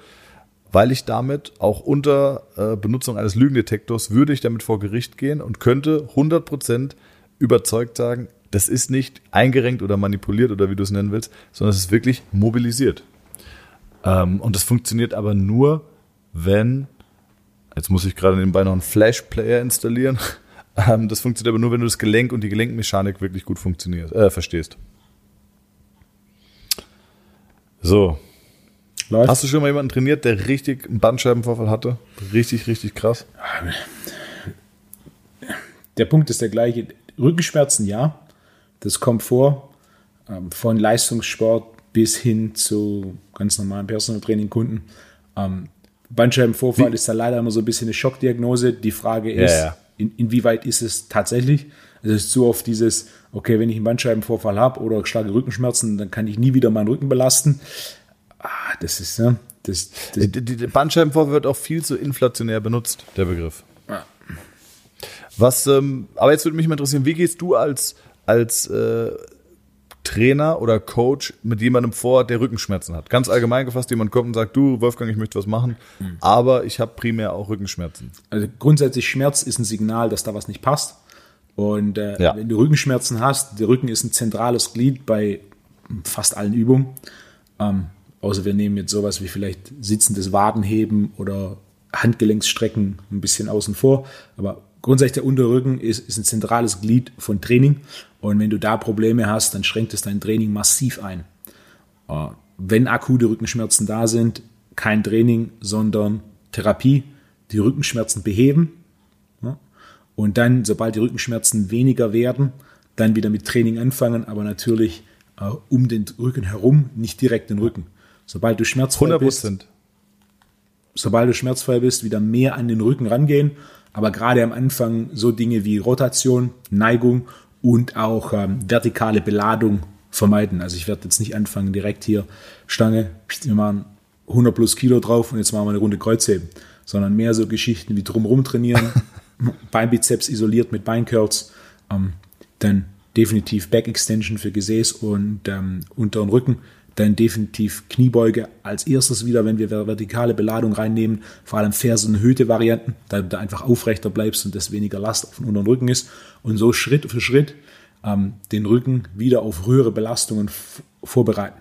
weil ich damit auch unter äh, Benutzung eines Lügendetektors würde ich damit vor Gericht gehen und könnte 100% überzeugt sagen, das ist nicht eingerenkt oder manipuliert oder wie du es nennen willst, sondern es ist wirklich mobilisiert. Ähm, und das funktioniert aber nur, wenn, jetzt muss ich gerade nebenbei noch einen Flash-Player installieren. Ähm, das funktioniert aber nur, wenn du das Gelenk und die Gelenkmechanik wirklich gut funktioniert, äh, verstehst. So. Läuft. Hast du schon mal jemanden trainiert, der richtig einen Bandscheibenvorfall hatte? Richtig, richtig krass. Der Punkt ist der gleiche. Rückenschmerzen, ja. Das kommt vor. Ähm, von Leistungssport bis hin zu ganz normalen Personal Training Kunden. Ähm, Bandscheibenvorfall Wie? ist da leider immer so ein bisschen eine Schockdiagnose. Die Frage ist, ja, ja. In, inwieweit ist es tatsächlich? Also es ist zu oft dieses, okay, wenn ich einen Bandscheibenvorfall habe oder starke Rückenschmerzen, dann kann ich nie wieder meinen Rücken belasten. Ah, das ist, ja, das, das die, Bandscheibenvorfall wird auch viel zu inflationär benutzt, der Begriff. Ja. Was, ähm, aber jetzt würde mich mal interessieren, wie gehst du als, als äh, Trainer oder Coach mit jemandem vor, der Rückenschmerzen hat. Ganz allgemein gefasst, jemand kommt und sagt, du Wolfgang, ich möchte was machen, mhm. aber ich habe primär auch Rückenschmerzen. Also grundsätzlich Schmerz ist ein Signal, dass da was nicht passt. Und äh, ja. wenn du Rückenschmerzen hast, der Rücken ist ein zentrales Glied bei fast allen Übungen. Ähm, außer wir nehmen jetzt sowas wie vielleicht sitzendes Wadenheben oder Handgelenksstrecken ein bisschen außen vor. Aber grundsätzlich der Unterrücken ist, ist ein zentrales Glied von Training. Und wenn du da Probleme hast, dann schränkt es dein Training massiv ein. Äh, wenn akute Rückenschmerzen da sind, kein Training, sondern Therapie, die Rückenschmerzen beheben. Und dann, sobald die Rückenschmerzen weniger werden, dann wieder mit Training anfangen, aber natürlich äh, um den Rücken herum, nicht direkt den Rücken. Sobald du schmerzfrei 100%. bist, sobald du schmerzfrei bist, wieder mehr an den Rücken rangehen. Aber gerade am Anfang so Dinge wie Rotation, Neigung und auch ähm, vertikale Beladung vermeiden. Also ich werde jetzt nicht anfangen, direkt hier Stange, wir machen 100 plus Kilo drauf und jetzt machen wir eine Runde Kreuzheben, sondern mehr so Geschichten wie drumherum trainieren, Beinbizeps isoliert mit Beincurls, ähm, dann definitiv Back Extension für Gesäß und ähm, unteren Rücken, dann definitiv Kniebeuge als erstes wieder, wenn wir vertikale Beladung reinnehmen, vor allem Fersenerhöhte Varianten, da du einfach aufrechter bleibst und das weniger Last auf dem unteren Rücken ist und so Schritt für Schritt ähm, den Rücken wieder auf höhere Belastungen vorbereiten.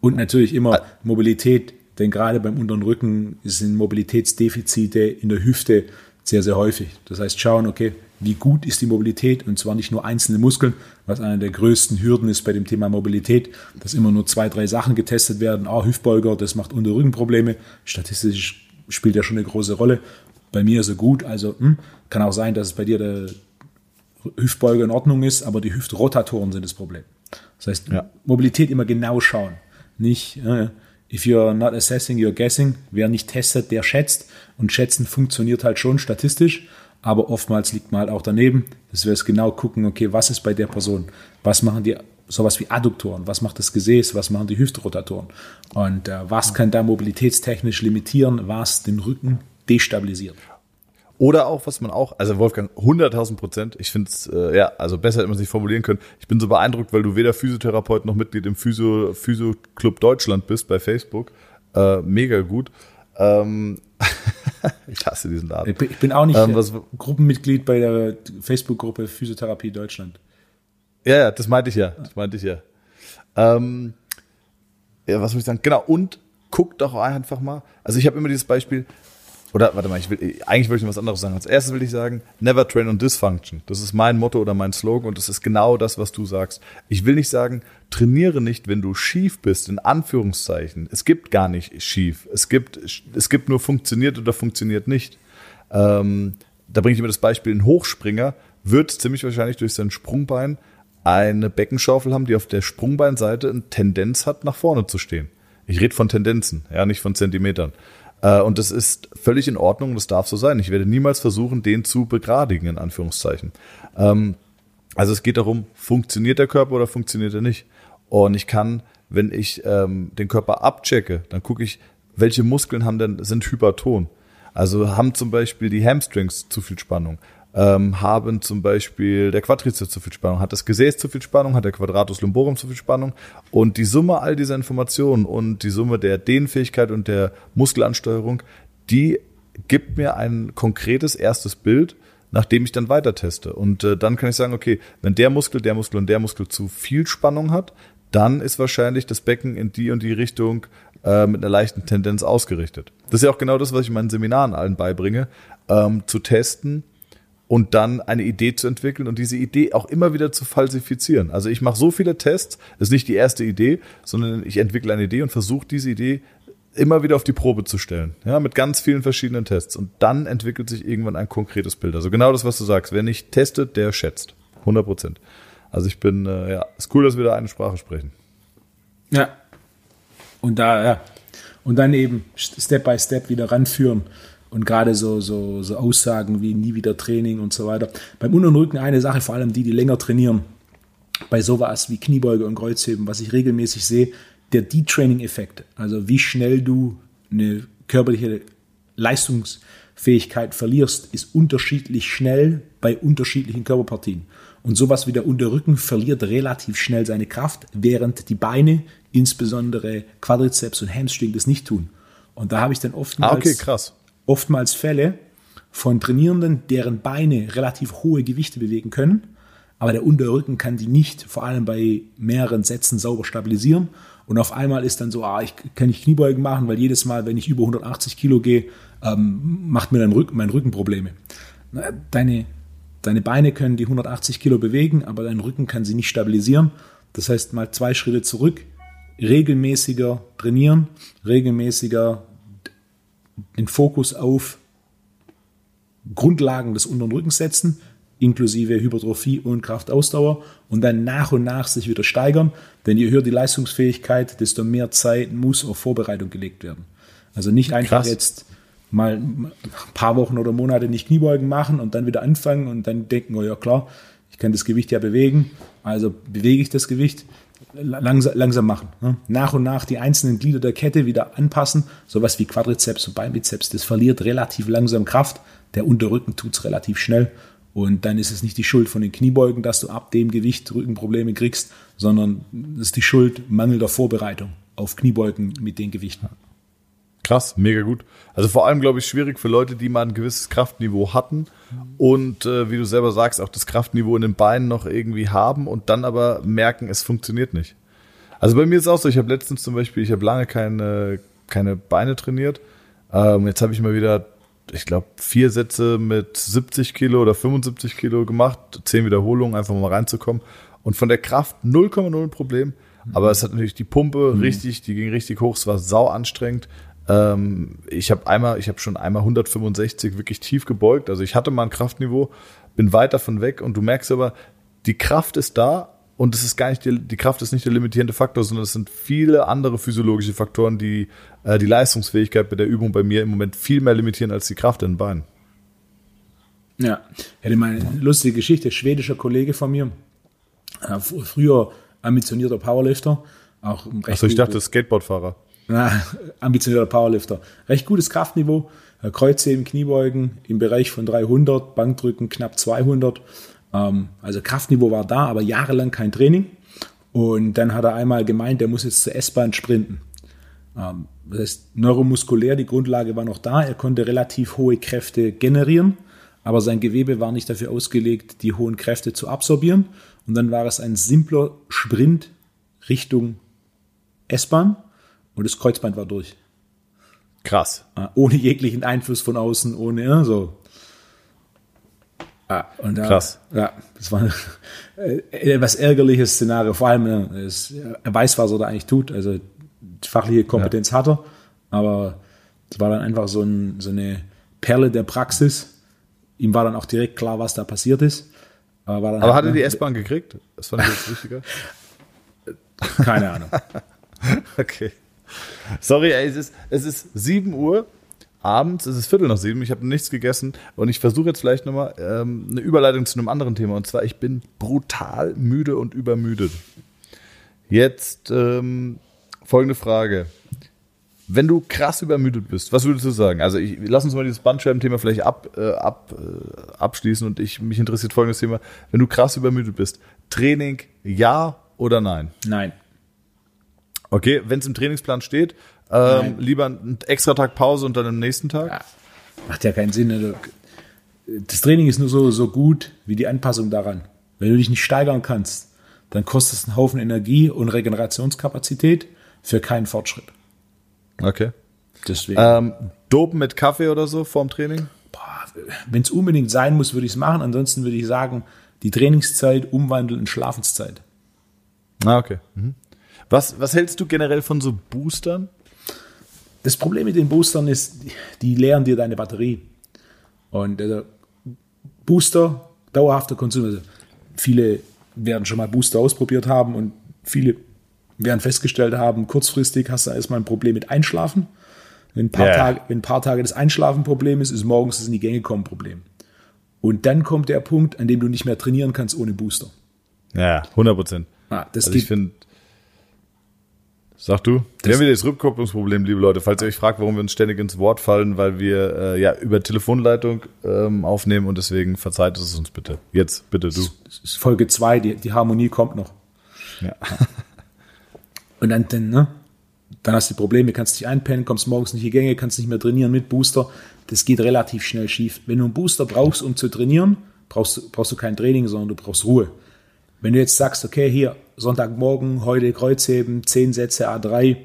Und natürlich immer Mobilität, denn gerade beim unteren Rücken sind Mobilitätsdefizite in der Hüfte sehr, sehr häufig. Das heißt, schauen, okay, wie gut ist die Mobilität und zwar nicht nur einzelne Muskeln, was einer der größten Hürden ist bei dem Thema Mobilität, dass immer nur zwei, drei Sachen getestet werden. Ah, Hüftbeuger, das macht Unterrückenprobleme. Statistisch spielt ja schon eine große Rolle. Bei mir so gut, also hm, kann auch sein, dass es bei dir der Hüftbeuger in Ordnung ist, aber die Hüftrotatoren sind das Problem. Das heißt, ja. Mobilität immer genau schauen. Nicht, äh, if you're not assessing, you're guessing. Wer nicht testet, der schätzt. Und schätzen funktioniert halt schon statistisch aber oftmals liegt man halt auch daneben, dass wir es genau gucken, okay, was ist bei der Person? Was machen die sowas wie Adduktoren? Was macht das Gesäß? Was machen die Hüftrotatoren? Und äh, was kann da mobilitätstechnisch limitieren, was den Rücken destabilisiert? Oder auch, was man auch, also Wolfgang, 100.000 Prozent, ich finde es, äh, ja, also besser hätte man sich formulieren können. Ich bin so beeindruckt, weil du weder Physiotherapeut noch Mitglied im Physio, Physio Club Deutschland bist bei Facebook. Äh, mega gut. Ähm, ich hasse diesen Laden. Ich bin auch nicht ähm, was, Gruppenmitglied bei der Facebook-Gruppe Physiotherapie Deutschland. Ja, ja, das meinte ich ja. Das meinte ich ja. Ähm, ja, was soll ich sagen? Genau, und guck doch einfach mal. Also ich habe immer dieses Beispiel, oder warte mal, ich will, eigentlich will ich was anderes sagen. Als erstes will ich sagen, never train on dysfunction. Das ist mein Motto oder mein Slogan und das ist genau das, was du sagst. Ich will nicht sagen, trainiere nicht, wenn du schief bist, in Anführungszeichen. Es gibt gar nicht schief. Es gibt, es gibt nur funktioniert oder funktioniert nicht. Ähm, da bringe ich immer das Beispiel, ein Hochspringer wird ziemlich wahrscheinlich durch sein Sprungbein eine Beckenschaufel haben, die auf der Sprungbeinseite eine Tendenz hat, nach vorne zu stehen. Ich rede von Tendenzen, ja, nicht von Zentimetern. Äh, und das ist völlig in Ordnung, das darf so sein. Ich werde niemals versuchen, den zu begradigen, in Anführungszeichen. Ähm, also es geht darum, funktioniert der Körper oder funktioniert er nicht? Und ich kann, wenn ich ähm, den Körper abchecke, dann gucke ich, welche Muskeln haben denn, sind hyperton. Also haben zum Beispiel die Hamstrings zu viel Spannung, ähm, haben zum Beispiel der Quadrizeps zu viel Spannung, hat das Gesäß zu viel Spannung, hat der Quadratus lumborum zu viel Spannung und die Summe all dieser Informationen und die Summe der Dehnfähigkeit und der Muskelansteuerung, die gibt mir ein konkretes erstes Bild, nachdem ich dann weiter teste. Und äh, dann kann ich sagen, okay, wenn der Muskel, der Muskel und der Muskel zu viel Spannung hat, dann ist wahrscheinlich das Becken in die und die Richtung äh, mit einer leichten Tendenz ausgerichtet. Das ist ja auch genau das, was ich in meinen Seminaren allen beibringe, ähm, zu testen, und dann eine Idee zu entwickeln und diese Idee auch immer wieder zu falsifizieren. Also ich mache so viele Tests, das ist nicht die erste Idee, sondern ich entwickle eine Idee und versuche diese Idee immer wieder auf die Probe zu stellen, ja, mit ganz vielen verschiedenen Tests und dann entwickelt sich irgendwann ein konkretes Bild. Also genau das, was du sagst. Wer nicht testet, der schätzt. 100 Prozent. Also ich bin, äh, ja, ist cool, dass wir da eine Sprache sprechen. Ja. Und da, ja. Und dann eben Step by Step wieder ranführen. Und gerade so, so, so Aussagen wie nie wieder Training und so weiter. Beim Unter- und Rücken eine Sache, vor allem die, die länger trainieren, bei sowas wie Kniebeuge und Kreuzheben, was ich regelmäßig sehe, der Detraining-Effekt, also wie schnell du eine körperliche Leistungsfähigkeit verlierst, ist unterschiedlich schnell bei unterschiedlichen Körperpartien. Und sowas wie der Unterrücken verliert relativ schnell seine Kraft, während die Beine, insbesondere Quadrizeps und Hamstring, das nicht tun. Und da habe ich dann oftmals ah, okay, krass oftmals Fälle von Trainierenden, deren Beine relativ hohe Gewichte bewegen können, aber der Unterrücken kann die nicht, vor allem bei mehreren Sätzen, sauber stabilisieren. Und auf einmal ist dann so, ah, ich kann nicht Kniebeugen machen, weil jedes Mal, wenn ich über 180 Kilo gehe, ähm, macht mir dann Rücken, mein Rücken Probleme. Deine, deine Beine können die 180 Kilo bewegen, aber dein Rücken kann sie nicht stabilisieren. Das heißt, mal zwei Schritte zurück, regelmäßiger trainieren, regelmäßiger den Fokus auf Grundlagen des unteren Rückens setzen, inklusive Hypertrophie und Kraftausdauer und dann nach und nach sich wieder steigern. Denn je höher die Leistungsfähigkeit, desto mehr Zeit muss auf Vorbereitung gelegt werden. Also nicht einfach Krass. jetzt mal ein paar Wochen oder Monate nicht Kniebeugen machen und dann wieder anfangen und dann denken, oh ja klar, ich kann das Gewicht ja bewegen, also bewege ich das Gewicht langsam, langsam machen. Ne? Nach und nach die einzelnen Glieder der Kette wieder anpassen. Sowas wie Quadrizeps und Beinbizeps, das verliert relativ langsam Kraft. Der Unterrücken tut es relativ schnell. Und dann ist es nicht die Schuld von den Kniebeugen, dass du ab dem Gewicht Rückenprobleme kriegst, sondern es ist die Schuld mangelnder Vorbereitung auf Kniebeugen mit den Gewichten. Krass, mega gut. Also vor allem, glaube ich, schwierig für Leute, die mal ein gewisses Kraftniveau hatten und äh, wie du selber sagst, auch das Kraftniveau in den Beinen noch irgendwie haben und dann aber merken, es funktioniert nicht. Also bei mir ist es auch so, ich habe letztens zum Beispiel, ich habe lange keine, keine Beine trainiert. Ähm, jetzt habe ich mal wieder, ich glaube, vier Sätze mit 70 Kilo oder 75 Kilo gemacht, zehn Wiederholungen, einfach mal reinzukommen. Und von der Kraft 0,0 Problem. Aber es hat natürlich die Pumpe mhm. richtig, die ging richtig hoch, es war sau anstrengend. Ähm, ich habe einmal, ich habe schon einmal 165 wirklich tief gebeugt. Also ich hatte mal ein Kraftniveau, bin weit davon weg und du merkst aber, die Kraft ist da und es ist gar nicht die, die Kraft ist nicht der limitierende Faktor, sondern es sind viele andere physiologische Faktoren, die äh, die Leistungsfähigkeit bei der Übung bei mir im Moment viel mehr limitieren als die Kraft in den Beinen. Ja, ich hatte mal eine lustige Geschichte. Schwedischer Kollege von mir, äh, früher ambitionierter Powerlifter, auch recht Achso, ich dachte Skateboardfahrer na, ambitionierter Powerlifter. Recht gutes Kraftniveau, äh, Kreuzheben, Kniebeugen im Bereich von 300, Bankdrücken knapp 200. Ähm, also Kraftniveau war da, aber jahrelang kein Training. Und dann hat er einmal gemeint, er muss jetzt zur S-Bahn sprinten. Ähm, das heißt, neuromuskulär, die Grundlage war noch da. Er konnte relativ hohe Kräfte generieren, aber sein Gewebe war nicht dafür ausgelegt, die hohen Kräfte zu absorbieren. Und dann war es ein simpler Sprint Richtung S-Bahn und das Kreuzband war durch. Krass. Ah, ohne jeglichen Einfluss von außen, ohne ja, so. Ah, und da, Krass. Ja, das war ein etwas ärgerliches Szenario. Vor allem, es, er weiß, was er da eigentlich tut. Also die fachliche Kompetenz ja. hat er, aber es war dann einfach so, ein, so eine Perle der Praxis ihm war dann auch direkt klar, was da passiert ist. Aber, aber halt, hat er die S-Bahn gekriegt? Das fand ich jetzt wichtiger. Keine Ahnung. okay. Sorry, ey, es ist, es ist 7 Uhr abends, es ist Viertel nach sieben, ich habe nichts gegessen und ich versuche jetzt vielleicht nochmal ähm, eine Überleitung zu einem anderen Thema und zwar, ich bin brutal müde und übermüdet. Jetzt ähm, folgende Frage. Wenn du krass übermüdet bist, was würdest du sagen? Also ich, lass uns mal dieses Bandscheiben-Thema vielleicht ab, äh, ab, äh, abschließen und ich, mich interessiert folgendes Thema. Wenn du krass übermüdet bist, Training ja oder nein? Nein. Okay, wenn es im Trainingsplan steht, ähm, lieber einen extra Tag Pause und dann am nächsten Tag? Ja, macht ja keinen Sinn. Also, das Training ist nur so, so gut wie die Anpassung daran. Wenn du dich nicht steigern kannst, dann kostet es einen Haufen Energie und Regenerationskapazität für keinen Fortschritt. Okay. Deswegen. Ähm, Dopen mit Kaffee oder so vorm Training? Wenn es unbedingt sein muss, würde ich es machen. Ansonsten würde ich sagen, die Trainingszeit umwandeln in Schlafenszeit. Ah, okay. Mhm. Was, was hältst du generell von so Boostern? Das Problem mit den Boostern ist, die leeren dir deine Batterie. Und also Booster, dauerhafter Konsum. Also viele werden schon mal Booster ausprobiert haben und viele werden festgestellt haben, kurzfristig hast du erstmal ein Problem mit Einschlafen. Wenn ein paar, yeah. Tage, wenn ein paar Tage das Einschlafen Problem ist, ist morgens das in die Gänge kommen Problem. Und dann kommt der Punkt, an dem du nicht mehr trainieren kannst ohne Booster. Ja, 100 Prozent. Ah, das also ich finde, Sag du? wir haben wieder das Rückkopplungsproblem, liebe Leute. Falls ihr euch fragt, warum wir uns ständig ins Wort fallen, weil wir äh, ja über Telefonleitung ähm, aufnehmen und deswegen verzeiht es uns bitte. Jetzt, bitte du. Das ist Folge 2, die, die Harmonie kommt noch. Ja. Und dann, dann, ne? Dann hast du Probleme, kannst dich einpennen, kommst morgens nicht in die Gänge, kannst nicht mehr trainieren mit Booster. Das geht relativ schnell schief. Wenn du einen Booster brauchst, um zu trainieren, brauchst, brauchst du kein Training, sondern du brauchst Ruhe. Wenn du jetzt sagst, okay, hier, Sonntagmorgen, heute Kreuzheben, 10 Sätze A3,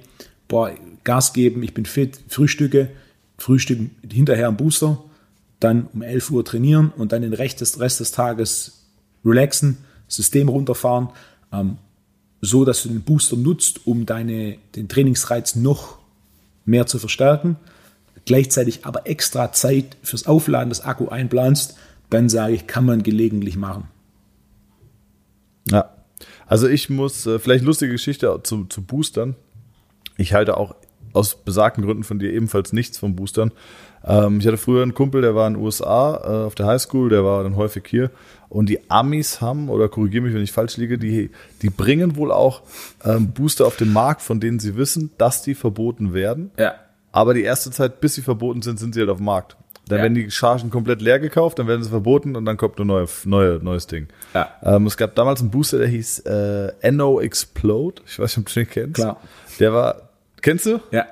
boah, Gas geben, ich bin fit, Frühstücke, Frühstück hinterher ein Booster, dann um 11 Uhr trainieren und dann den Rest des, Rest des Tages relaxen, System runterfahren, ähm, so dass du den Booster nutzt, um deine, den Trainingsreiz noch mehr zu verstärken, gleichzeitig aber extra Zeit fürs Aufladen des Akku einplanst, dann sage ich, kann man gelegentlich machen. Ja. Also ich muss, äh, vielleicht lustige Geschichte zu, zu Boostern. Ich halte auch aus besagten Gründen von dir ebenfalls nichts von Boostern. Ähm, ich hatte früher einen Kumpel, der war in den USA äh, auf der Highschool, der war dann häufig hier. Und die Amis haben, oder korrigiere mich, wenn ich falsch liege, die, die bringen wohl auch ähm, Booster auf den Markt, von denen sie wissen, dass die verboten werden. Ja. Aber die erste Zeit, bis sie verboten sind, sind sie halt auf dem Markt. Dann ja. werden die Chargen komplett leer gekauft, dann werden sie verboten und dann kommt ein neue, neue, neues Ding. Ja. Ähm, es gab damals einen Booster, der hieß äh, NO Explode. Ich weiß nicht, ob du den kennst. Klar. Der war, kennst du? Ja.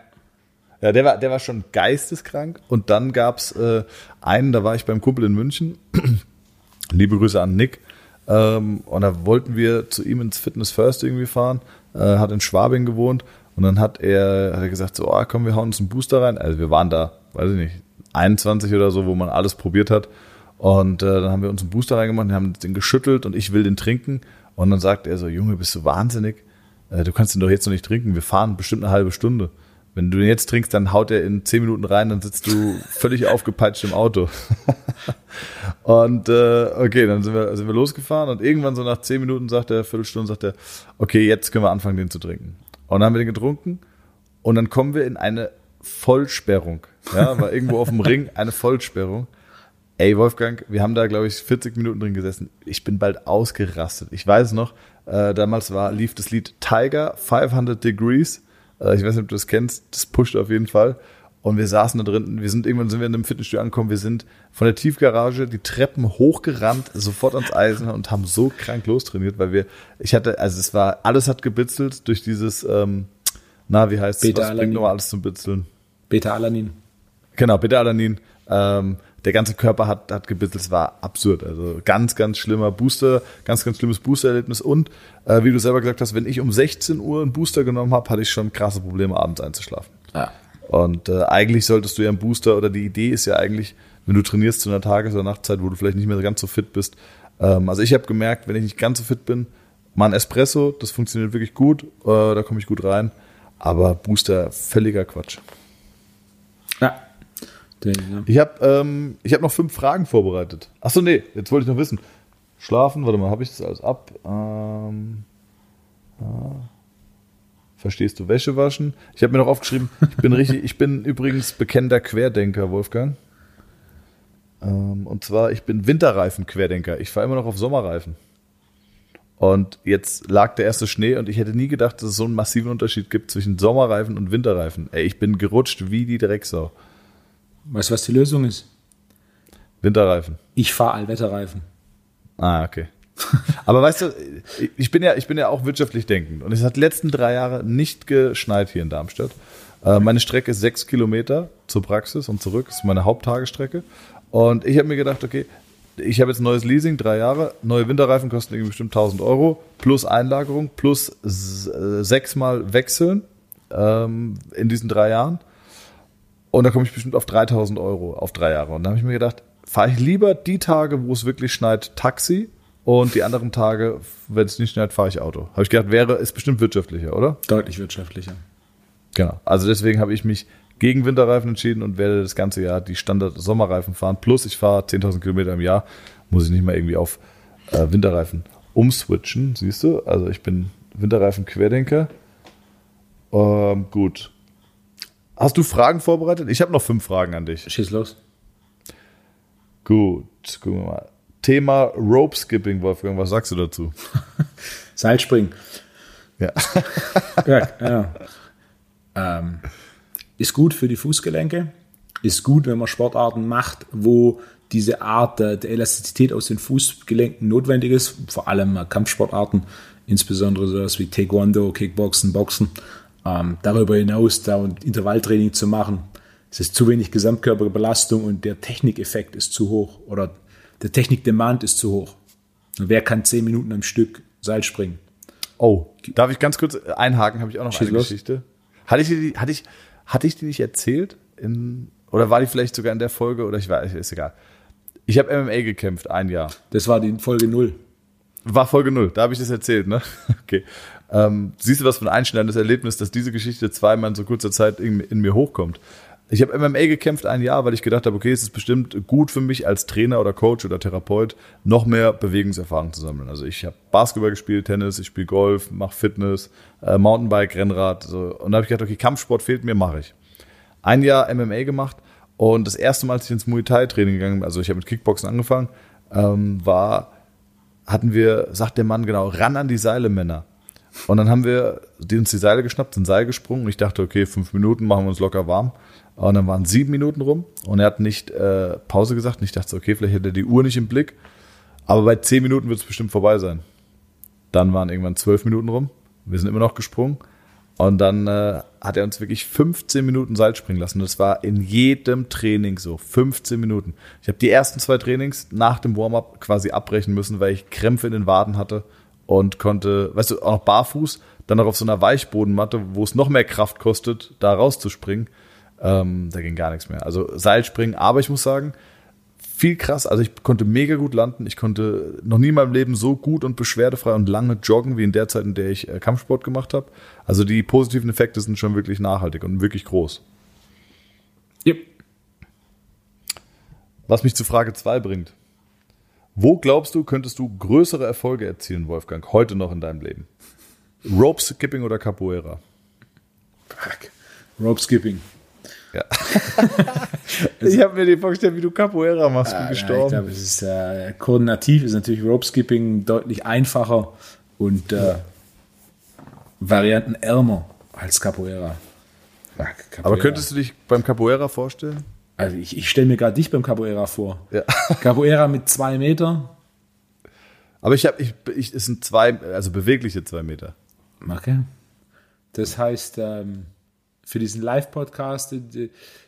Ja, der war, der war schon geisteskrank. Und dann gab's äh, einen, da war ich beim Kumpel in München. Liebe Grüße an Nick. Ähm, und da wollten wir zu ihm ins Fitness First irgendwie fahren. Äh, hat in Schwabing gewohnt. Und dann hat er, hat er gesagt, so, oh, komm, wir hauen uns einen Booster rein. Also wir waren da, weiß ich nicht, 21 oder so, wo man alles probiert hat. Und äh, dann haben wir uns einen Booster reingemacht, haben den geschüttelt und ich will den trinken. Und dann sagt er so, Junge, bist du wahnsinnig? Äh, du kannst den doch jetzt noch nicht trinken. Wir fahren bestimmt eine halbe Stunde. Wenn du den jetzt trinkst, dann haut er in zehn Minuten rein, dann sitzt du völlig aufgepeitscht im Auto. und äh, okay, dann sind wir, sind wir losgefahren und irgendwann so nach zehn Minuten sagt er, Viertelstunde sagt er, okay, jetzt können wir anfangen, den zu trinken. Und dann haben wir den getrunken und dann kommen wir in eine Vollsperrung. Ja, war irgendwo auf dem Ring eine Vollsperrung. Ey, Wolfgang, wir haben da, glaube ich, 40 Minuten drin gesessen. Ich bin bald ausgerastet. Ich weiß noch, äh, damals war, lief das Lied Tiger 500 Degrees. Äh, ich weiß nicht, ob du das kennst. Das pusht auf jeden Fall. Und wir saßen da drin. Wir sind irgendwann sind wir in einem Fitnessstudio angekommen. Wir sind von der Tiefgarage die Treppen hochgerannt, sofort ans Eisen und haben so krank lostrainiert, weil wir, ich hatte, also es war, alles hat gebitzelt durch dieses, ähm, na, wie heißt es? Was bringt nochmal alles zum Bitzeln? Beta-Alanin. Genau, Beta-Alanin. Ähm, der ganze Körper hat, hat gebitzelt, es war absurd. Also ganz, ganz schlimmer Booster, ganz, ganz schlimmes Booster-Erlebnis. Und äh, wie du selber gesagt hast, wenn ich um 16 Uhr einen Booster genommen habe, hatte ich schon krasse Probleme, abends einzuschlafen. Ja. Und äh, eigentlich solltest du ja einen Booster, oder die Idee ist ja eigentlich, wenn du trainierst zu einer Tages- oder Nachtzeit, wo du vielleicht nicht mehr ganz so fit bist. Ähm, also ich habe gemerkt, wenn ich nicht ganz so fit bin, mal ein Espresso, das funktioniert wirklich gut, äh, da komme ich gut rein. Aber Booster, völliger Quatsch. Den, ja. Ich habe ähm, hab noch fünf Fragen vorbereitet. Achso, nee, jetzt wollte ich noch wissen. Schlafen, warte mal, habe ich das alles ab? Ähm, ah. Verstehst du Wäsche waschen? Ich habe mir noch aufgeschrieben, ich bin richtig, ich bin übrigens bekennender Querdenker, Wolfgang. Ähm, und zwar, ich bin Winterreifen-Querdenker. Ich fahre immer noch auf Sommerreifen. Und jetzt lag der erste Schnee und ich hätte nie gedacht, dass es so einen massiven Unterschied gibt zwischen Sommerreifen und Winterreifen. Ey, ich bin gerutscht wie die Drecksau. Weißt du, was die Lösung ist? Winterreifen. Ich fahre Allwetterreifen. Ah, okay. Aber weißt du, ich bin ja, ich bin ja auch wirtschaftlich denkend und es hat die letzten drei Jahre nicht geschneit hier in Darmstadt. Äh, meine Strecke ist sechs Kilometer zur Praxis und zurück, das ist meine Haupttagestrecke. Und ich habe mir gedacht, okay, ich habe jetzt ein neues Leasing, drei Jahre, neue Winterreifen kosten irgendwie bestimmt 1000 Euro, plus Einlagerung, plus äh, sechsmal wechseln ähm, in diesen drei Jahren. Und da komme ich bestimmt auf 3000 Euro auf drei Jahre. Und da habe ich mir gedacht, fahre ich lieber die Tage, wo es wirklich schneit, Taxi und die anderen Tage, wenn es nicht schneit, fahre ich Auto. Habe ich gedacht, wäre, ist bestimmt wirtschaftlicher, oder? Deutlich wirtschaftlicher. Genau. Also deswegen habe ich mich gegen Winterreifen entschieden und werde das ganze Jahr die Standard-Sommerreifen fahren. Plus ich fahre 10.000 Kilometer im Jahr, muss ich nicht mal irgendwie auf äh, Winterreifen umswitchen, siehst du? Also ich bin Winterreifen-Querdenker. Ähm, gut. Hast du Fragen vorbereitet? Ich habe noch fünf Fragen an dich. Schieß los. Gut, gucken wir mal. Thema Rope Skipping, Wolfgang, was sagst du dazu? Seilspringen. Ja. ja, ja. Ähm, ist gut für die Fußgelenke, ist gut, wenn man Sportarten macht, wo diese Art der, der Elastizität aus den Fußgelenken notwendig ist, vor allem Kampfsportarten, insbesondere sowas wie Taekwondo, Kickboxen, Boxen. Ähm, darüber hinaus da Intervalltraining zu machen, es ist zu wenig Gesamtkörperbelastung und der Technikeffekt ist zu hoch oder der Technik-Demand ist zu hoch. wer kann zehn Minuten am Stück Seil springen? Oh, darf ich ganz kurz einhaken? Habe ich auch noch Schieß eine los. Geschichte. Hatte ich, die, hatte, ich, hatte ich die nicht erzählt? In, oder war die vielleicht sogar in der Folge? Oder ich weiß, ist egal. Ich habe MMA gekämpft, ein Jahr. Das war die Folge null. War Folge null, da habe ich das erzählt, ne? Okay. Ähm, siehst du was von ein einschneidendes Erlebnis, dass diese Geschichte zweimal in so kurzer Zeit in, in mir hochkommt? Ich habe MMA gekämpft ein Jahr, weil ich gedacht habe, okay, es ist bestimmt gut für mich als Trainer oder Coach oder Therapeut, noch mehr Bewegungserfahrung zu sammeln. Also ich habe Basketball gespielt, Tennis, ich spiele Golf, mache Fitness, äh, Mountainbike, Rennrad. So. Und da habe ich gedacht, okay, Kampfsport fehlt mir, mache ich. Ein Jahr MMA gemacht und das erste Mal, als ich ins Muay Thai Training gegangen bin, also ich habe mit Kickboxen angefangen, ähm, war, hatten wir, sagt der Mann genau, ran an die Seile, Männer. Und dann haben wir uns die Seile geschnappt, sind Seil gesprungen und ich dachte, okay, fünf Minuten machen wir uns locker warm. Und dann waren sieben Minuten rum und er hat nicht äh, Pause gesagt. Und ich dachte, okay, vielleicht hätte er die Uhr nicht im Blick. Aber bei zehn Minuten wird es bestimmt vorbei sein. Dann waren irgendwann zwölf Minuten rum. Wir sind immer noch gesprungen. Und dann äh, hat er uns wirklich 15 Minuten Seil springen lassen. Das war in jedem Training so. 15 Minuten. Ich habe die ersten zwei Trainings nach dem Warm-up quasi abbrechen müssen, weil ich Krämpfe in den Waden hatte und konnte, weißt du, auch barfuß, dann noch auf so einer Weichbodenmatte, wo es noch mehr Kraft kostet, da rauszuspringen. Ähm, da ging gar nichts mehr. Also Seilspringen, aber ich muss sagen, viel krass. Also ich konnte mega gut landen. Ich konnte noch nie in meinem Leben so gut und beschwerdefrei und lange joggen wie in der Zeit, in der ich äh, Kampfsport gemacht habe. Also die positiven Effekte sind schon wirklich nachhaltig und wirklich groß. Yep. Was mich zu Frage 2 bringt. Wo glaubst du, könntest du größere Erfolge erzielen, Wolfgang, heute noch in deinem Leben? Rope Skipping oder Capoeira? Fuck. Rope Skipping. Ja. ich habe mir die vorgestellt, wie du Capoeira machst, bin ah, gestorben. Ja, ich glaube, es ist äh, koordinativ, ist natürlich Rope Skipping deutlich einfacher und äh, ja. Varianten ärmer als Capoeira. Ach, Capoeira. Aber könntest du dich beim Capoeira vorstellen? Also ich, ich stelle mir gerade dich beim Capoeira vor. Ja. Capoeira mit zwei Meter. Aber ich habe, ich, ich, es sind zwei, also bewegliche zwei Meter. Okay. Das heißt, ähm, für diesen Live-Podcast,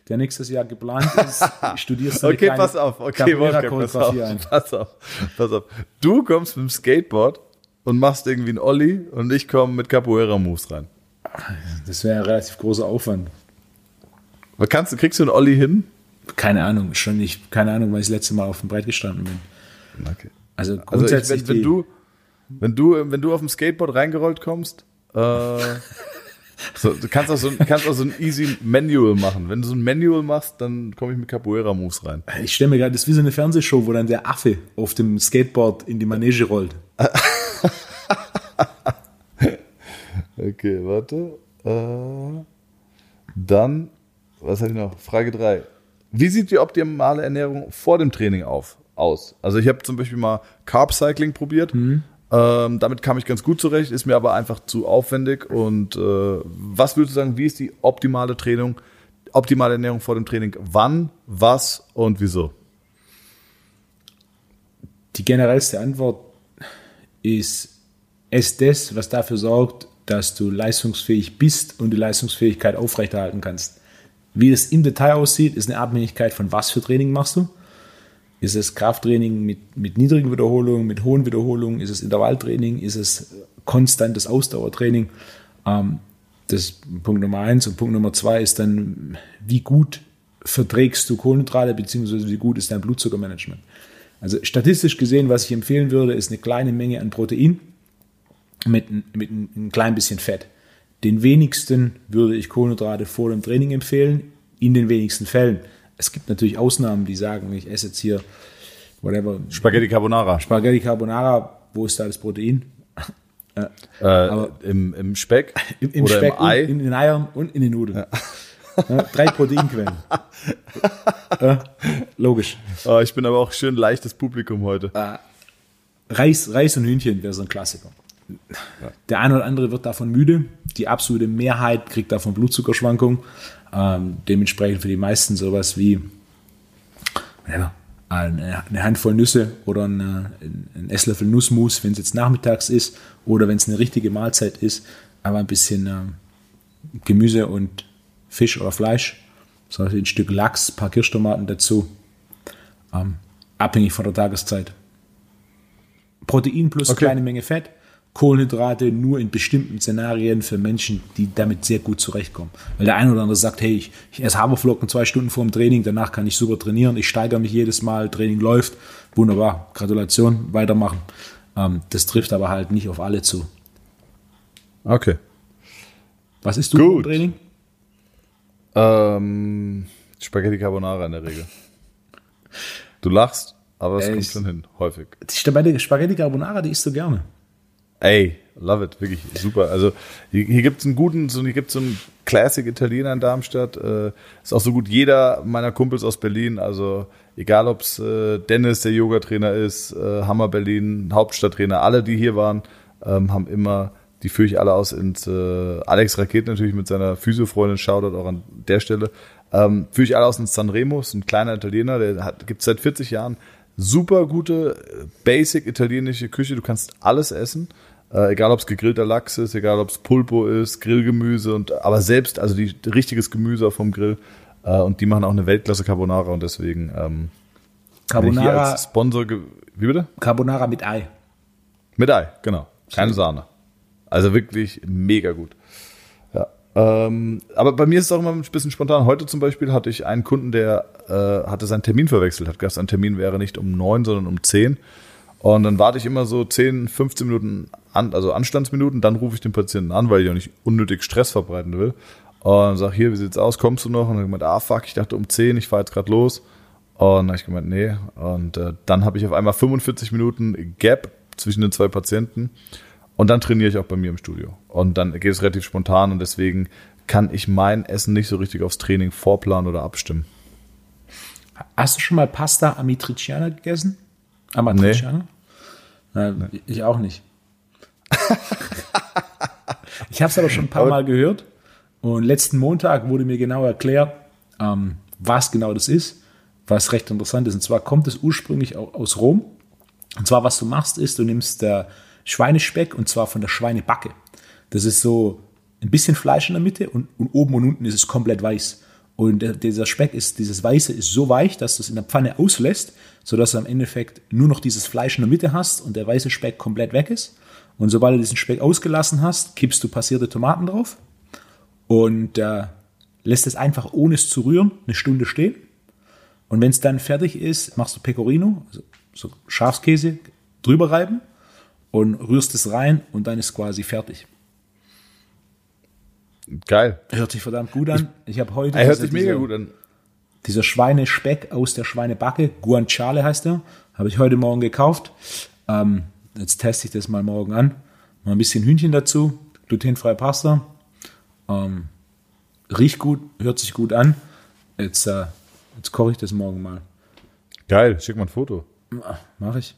der nächstes Jahr geplant ist, studierst du Okay, pass auf, okay, Wolfgang, pass auf, pass auf, pass auf. Du kommst mit dem Skateboard und machst irgendwie einen Olli und ich komme mit Capoeira-Moves rein. Das wäre ein relativ großer Aufwand. Aber kannst, kriegst du einen Olli hin? Keine Ahnung, schon nicht, keine Ahnung, weil ich das letzte Mal auf dem Brett gestanden bin. Okay. Also grundsätzlich. Also ich, wenn, wenn, du, wenn du, wenn du auf dem Skateboard reingerollt kommst, äh, So, du kannst auch, so, kannst auch so ein easy Manual machen. Wenn du so ein Manual machst, dann komme ich mit Capoeira-Moves rein. Ich stelle mir gerade, das ist wie so eine Fernsehshow, wo dann der Affe auf dem Skateboard in die Manege rollt. okay, warte. Äh, dann, was hatte ich noch? Frage 3. Wie sieht die optimale Ernährung vor dem Training auf, aus? Also ich habe zum Beispiel mal Carb Cycling probiert. Mhm. Ähm, damit kam ich ganz gut zurecht, ist mir aber einfach zu aufwendig. Und äh, was würdest du sagen, wie ist die optimale Training, optimale Ernährung vor dem Training? Wann, was und wieso? Die generellste Antwort ist es das, was dafür sorgt, dass du leistungsfähig bist und die Leistungsfähigkeit aufrechterhalten kannst. Wie das im Detail aussieht, ist eine Abhängigkeit von was für Training machst du. Ist es Krafttraining mit, mit niedrigen Wiederholungen, mit hohen Wiederholungen? Ist es Intervalltraining? Ist es konstantes Ausdauertraining? Ähm, das ist Punkt Nummer eins. Und Punkt Nummer zwei ist dann, wie gut verträgst du Kohlenhydrate, beziehungsweise wie gut ist dein Blutzuckermanagement? Also statistisch gesehen, was ich empfehlen würde, ist eine kleine Menge an Protein mit, mit ein klein bisschen Fett. Den wenigsten würde ich Kohlenhydrate vor dem Training empfehlen, in den wenigsten Fällen. Es gibt natürlich Ausnahmen, die sagen, ich esse jetzt hier whatever. Spaghetti Carbonara. Spaghetti Carbonara, wo ist da das Protein? äh, aber im, im Speck im, im oder Speck im Ei. In den Eiern und in den Nudeln. Ja. Ja, drei Proteinquellen. ja, logisch. Oh, ich bin aber auch schön leichtes Publikum heute. Äh, Reis, Reis und Hühnchen wäre so ein Klassiker. Der eine oder andere wird davon müde. Die absolute Mehrheit kriegt davon Blutzuckerschwankungen. Ähm, dementsprechend für die meisten sowas wie ja, eine, Handvoll Nüsse oder eine, ein Esslöffel Nussmus, wenn es jetzt nachmittags ist oder wenn es eine richtige Mahlzeit ist, aber ein bisschen äh, Gemüse und Fisch oder Fleisch, so ein Stück Lachs, ein paar Kirschtomaten dazu, ähm, abhängig von der Tageszeit. Protein plus okay. kleine Menge Fett Kohlenhydrate nur in bestimmten Szenarien für Menschen, die damit sehr gut zurechtkommen. Weil der eine oder andere sagt, hey, ich, ich esse Haferflocken zwei Stunden vor dem Training, danach kann ich super trainieren, ich steigere mich jedes Mal, Training läuft, wunderbar, Gratulation, weitermachen. Ähm, das trifft aber halt nicht auf alle zu. Okay. Was ist du gut. im Training? Ähm, Spaghetti Carbonara in der Regel. Du lachst, aber es kommt schon hin, häufig. Die Spaghetti Carbonara, die isst du gerne. Ey, love it, wirklich super. Also hier, hier gibt es einen guten, so, hier gibt so einen Classic Italiener in Darmstadt. Äh, ist auch so gut jeder meiner Kumpels aus Berlin. Also egal, ob es äh, Dennis, der Yoga-Trainer ist, äh, Hammer Berlin, Hauptstadttrainer, alle, die hier waren, ähm, haben immer, die führe ich alle aus ins äh, Alex Raket natürlich mit seiner Physiofreundin, Shoutout auch an der Stelle. Ähm, führe ich alle aus ins Sanremo, ist ein kleiner Italiener, der gibt es seit 40 Jahren super gute, äh, basic italienische Küche. Du kannst alles essen. Äh, egal ob es gegrillter Lachs ist, egal ob es Pulpo ist, Grillgemüse und aber selbst, also die, richtiges Gemüse vom Grill. Äh, und die machen auch eine Weltklasse Carbonara und deswegen ähm, Carbonara als Sponsor. Wie bitte? Carbonara mit Ei. Mit Ei, genau. Keine Sahne. Also wirklich mega gut. Ja. Ähm, aber bei mir ist es auch immer ein bisschen spontan. Heute zum Beispiel hatte ich einen Kunden, der äh, hatte seinen Termin verwechselt, hat gesagt, sein Termin wäre nicht um neun, sondern um zehn. Und dann warte ich immer so 10, 15 Minuten an, also Anstandsminuten, dann rufe ich den Patienten an, weil ich auch nicht unnötig Stress verbreiten will. Und sage, hier, wie sieht's aus, kommst du noch? Und dann gemeint, ah fuck, ich dachte um 10, ich fahre jetzt gerade los. Und dann habe ich gemeint, nee. Und äh, dann habe ich auf einmal 45 Minuten Gap zwischen den zwei Patienten. Und dann trainiere ich auch bei mir im Studio. Und dann geht es relativ spontan und deswegen kann ich mein Essen nicht so richtig aufs Training vorplanen oder abstimmen. Hast du schon mal Pasta Amitriciana gegessen? Amatriciana? Nee. nee. Ich auch nicht. ich habe es aber schon ein paar Mal gehört. Und letzten Montag wurde mir genau erklärt, ähm, was genau das ist, was recht interessant ist. Und zwar kommt es ursprünglich aus Rom. Und zwar, was du machst, ist, du nimmst der Schweinespeck und zwar von der Schweinebacke. Das ist so ein bisschen Fleisch in der Mitte und, und oben und unten ist es komplett weiß. Und dieser Speck ist, dieses Weiße ist so weich, dass du es in der Pfanne auslässt, sodass du am Endeffekt nur noch dieses Fleisch in der Mitte hast und der weiße Speck komplett weg ist. Und sobald du diesen Speck ausgelassen hast, kippst du passierte Tomaten drauf und äh, lässt es einfach ohne es zu rühren eine Stunde stehen. Und wenn es dann fertig ist, machst du Pecorino, also so Schafskäse, drüber reiben und rührst es rein und dann ist quasi fertig. Geil. Hört sich verdammt gut an. Ich habe heute. Er hört sich mega gut an. Dieser Schweinespeck aus der Schweinebacke, Guanciale heißt er, habe ich heute Morgen gekauft. Ähm, jetzt teste ich das mal morgen an. Mal ein bisschen Hühnchen dazu, glutenfreie Pasta. Ähm, riecht gut, hört sich gut an. Jetzt, äh, jetzt koche ich das morgen mal. Geil, schick mal ein Foto. Mache ich.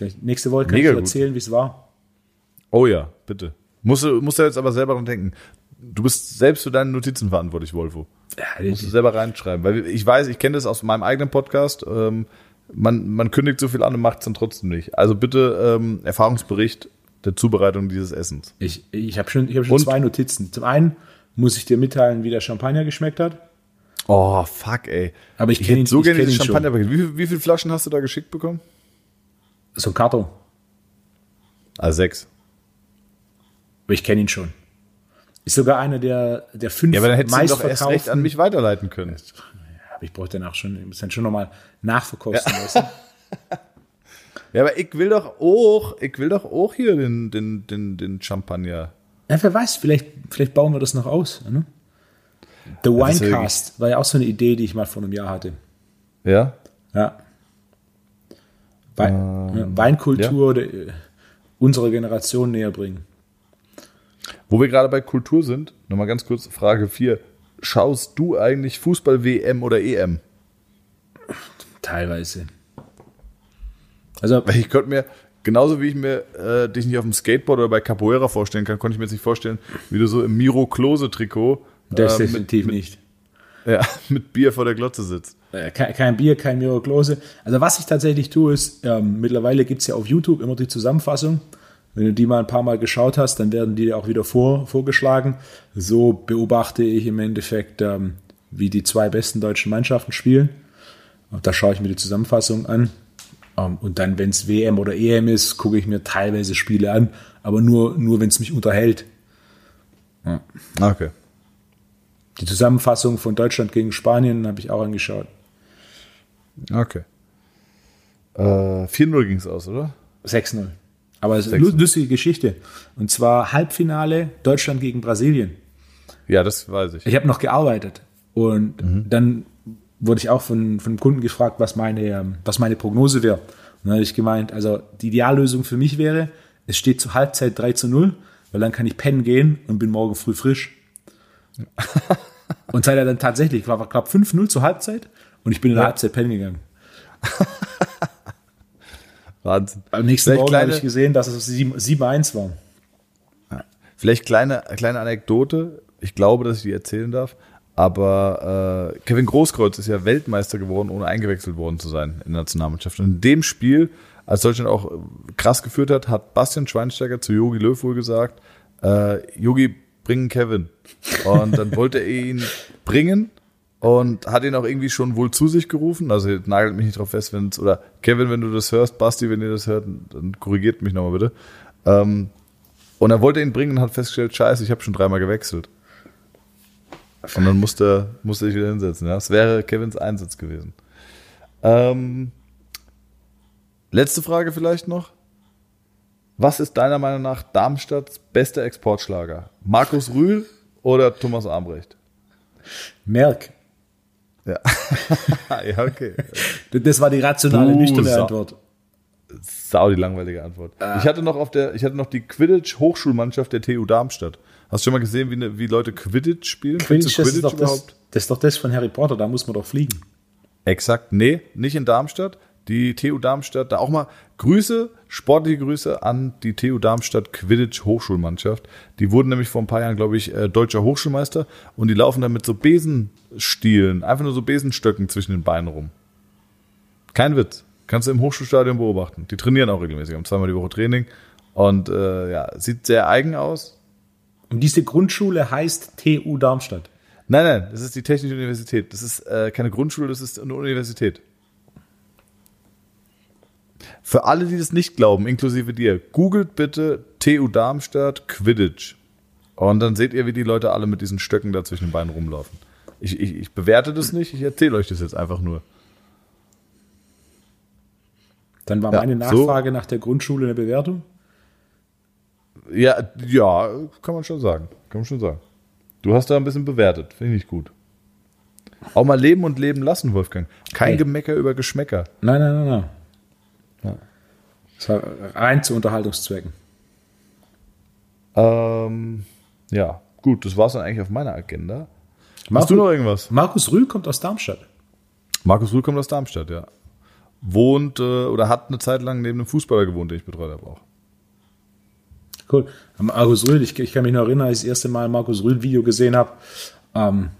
Ich. Nächste Woche kann Mega ich dir erzählen, wie es war. Oh ja, bitte. Musst du, musst du jetzt aber selber dran denken. Du bist selbst für deine Notizen verantwortlich, Wolfo. Ja, Musst du selber reinschreiben. Weil ich weiß, ich kenne das aus meinem eigenen Podcast. Ähm, man, man kündigt so viel an und macht es dann trotzdem nicht. Also bitte ähm, Erfahrungsbericht der Zubereitung dieses Essens. Ich, ich habe schon, ich hab schon Und? zwei Notizen. Zum einen muss ich dir mitteilen, wie der Champagner geschmeckt hat. Oh, fuck, ey. Aber ich ich hätte ihn- so ich gerne dieses ihn schon. Wie, wie viele Flaschen hast du da geschickt bekommen? So ein Karton. Ah, sechs. Aber ich kenne ihn schon. Ist sogar einer der, der fünf Ja, aber dann hättest du ihn doch erst recht an mich weiterleiten können. Aber ich bräuchte danach schon, ich muss dann schon nochmal nachverkosten lassen. Ja, aber ich will doch auch, ich will doch auch hier den, den, den, den Champagner. Ja, wer weiß, vielleicht, vielleicht bauen wir das noch aus. Ne? The Winecast war ja auch so eine Idee, die ich mal vor einem Jahr hatte. Ja? Ja. Wein, Ähm, ja, Weinkultur der, äh, unserer Generation näher bringen. Wo wir gerade bei Kultur sind, nochmal ganz kurz Frage 4. Schaust du eigentlich Fußball-WM oder EM? Teilweise. Also, ich könnte mir, genauso wie ich mir äh, dich nicht auf dem Skateboard oder bei Capoeira vorstellen kann, konnte ich mir jetzt nicht vorstellen, wie du so im Miro Klose-Trikot das äh, definitiv mit, nicht. ja, mit Bier vor der Glotze sitzt. Äh, Kein, kein Bier, kein Miroklose. Also was ich tatsächlich tue, ist, ähm, mittlerweile gibt es ja auf YouTube immer die Zusammenfassung. Wenn du die mal ein paar Mal geschaut hast, dann werden die dir auch wieder vor, vorgeschlagen. So beobachte ich im Endeffekt, ähm, wie die zwei besten deutschen Mannschaften spielen. Und da schaue ich mir die Zusammenfassung an. Ähm, und dann, wenn es WM oder EM ist, gucke ich mir teilweise Spiele an, aber nur, nur wenn es mich unterhält. Okay. Die Zusammenfassung von Deutschland gegen Spanien habe ich auch angeschaut. Okay. Äh, 4-0 ging es aus, oder? 6-0. Aber es ist 6-0. eine lustige Geschichte. Und zwar Halbfinale Deutschland gegen Brasilien. Ja, das weiß ich. Ich habe noch gearbeitet. Und dann wurde ich auch von, von einem Kunden gefragt, was meine, ähm, was meine Prognose wäre. Und dann habe ich gemeint, also die Ideallösung für mich wäre, es steht zur Halbzeit 3 zu 0, weil dann kann ich pennen gehen und bin morgen früh frisch. und sei er dann tatsächlich, war, war glaube 5-0 zur Halbzeit und ich bin in der Ja. Halbzeit pennen gegangen. Wahnsinn. Am nächsten Vielleicht Morgen habe ich gesehen, dass es 7 7-1 war. Vielleicht kleine, kleine Anekdote. Ich glaube, dass ich die erzählen darf. Aber äh, Kevin Großkreuz ist ja Weltmeister geworden, ohne eingewechselt worden zu sein in der Nationalmannschaft. Und in dem Spiel, als Deutschland auch äh, krass geführt hat, hat Bastian Schweinsteiger zu Jogi Löw wohl gesagt, äh, Jogi, bringen Kevin. Und dann wollte er ihn bringen und hat ihn auch irgendwie schon wohl zu sich gerufen. Also nagelt mich nicht drauf fest, wenn es, oder Kevin, wenn du das hörst, Basti, wenn ihr das hört, dann korrigiert mich nochmal bitte. Ähm, und er wollte ihn bringen und hat festgestellt, scheiße, ich habe schon dreimal gewechselt. Und dann musste, musste ich wieder hinsetzen. Ja? Das wäre Kevins Einsatz gewesen. Ähm, letzte Frage vielleicht noch. Was ist deiner Meinung nach Darmstadts bester Exportschlager? Markus Rühl oder Thomas Armbrecht? Merk. Ja. ja, okay. Das war die rationale, Buh, nüchterne. Antwort. Sau die langweilige Antwort. Ich hatte noch auf der, ich hatte noch die Quidditch Hochschulmannschaft der TU Darmstadt. Hast du schon mal gesehen, wie, ne, wie Leute Quidditch spielen? Quidditch, du ist doch das, das ist doch das von Harry Potter, da muss man doch fliegen. Exakt. Nee, nicht in Darmstadt. Die TU Darmstadt, da auch mal Grüße, sportliche Grüße an die TU Darmstadt Quidditch Hochschulmannschaft. Die wurden nämlich vor ein paar Jahren, glaube ich, äh, deutscher Hochschulmeister und die laufen dann mit so Besenstielen, einfach nur so Besenstöcken zwischen den Beinen rum. Kein Witz. Kannst du im Hochschulstadion beobachten. Die trainieren auch regelmäßig, haben zweimal die Woche Training und äh, ja, sieht sehr eigen aus. Und diese Grundschule heißt TU Darmstadt. Nein, nein, das ist die Technische Universität. Das ist äh, keine Grundschule, das ist eine Universität. Für alle, die das nicht glauben, inklusive dir, googelt bitte TU Darmstadt Quidditch. Und dann seht ihr, wie die Leute alle mit diesen Stöcken da zwischen den Beinen rumlaufen. Ich, ich, ich bewerte das nicht, ich erzähle euch das jetzt einfach nur. Dann war Ja, meine so. Nachfrage nach der Grundschule eine Bewertung. Ja, ja, kann man schon sagen. Kann man schon sagen. Du hast da ein bisschen bewertet, finde ich gut. Auch mal leben und leben lassen, Wolfgang. Kein Hey. Gemecker über Geschmäcker. Nein, nein, nein, nein. Ja. Das war rein zu Unterhaltungszwecken. Ähm, ja, gut, das war es dann eigentlich auf meiner Agenda. Hast Markus, du noch irgendwas? Markus Rühl kommt aus Darmstadt. Markus Rühl kommt aus Darmstadt, ja. Wohnt äh, oder hat eine Zeit lang neben einem Fußballer gewohnt, den ich betreut habe auch. Cool. Markus Rühl, ich, ich kann mich noch erinnern, als ich das erste Mal ein Markus Rühl-Video gesehen habe, ähm,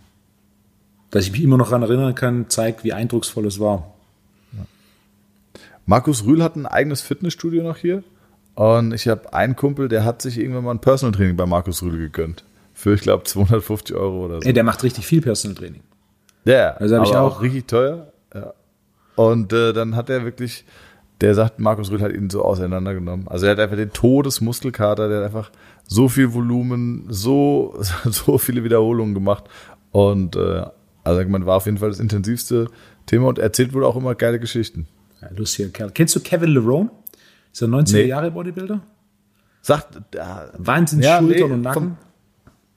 dass ich mich immer noch daran erinnern kann, zeigt, wie eindrucksvoll es war. Markus Rühl hat ein eigenes Fitnessstudio noch hier. Und ich habe einen Kumpel, der hat sich irgendwann mal ein Personal Training bei Markus Rühl gegönnt. Für, ich glaube, 250 Euro oder so. Ey, der macht richtig viel Personal Training. Ja, Also hab ich auch. richtig teuer. Ja. Und äh, dann hat er wirklich, der sagt, Markus Rühl hat ihn so auseinandergenommen. Also er hat einfach den Todesmuskelkater, der hat einfach so viel Volumen, so, so viele Wiederholungen gemacht. Und äh, also man war auf jeden Fall das intensivste Thema und erzählt wohl auch immer geile Geschichten. Ja, lustiger Kerl. Kennst du Kevin Lerone? Ist er 90er Nee. Jahre Bodybuilder? Sagt, äh, Wahnsinns Ja, Schultern nee, und Nacken.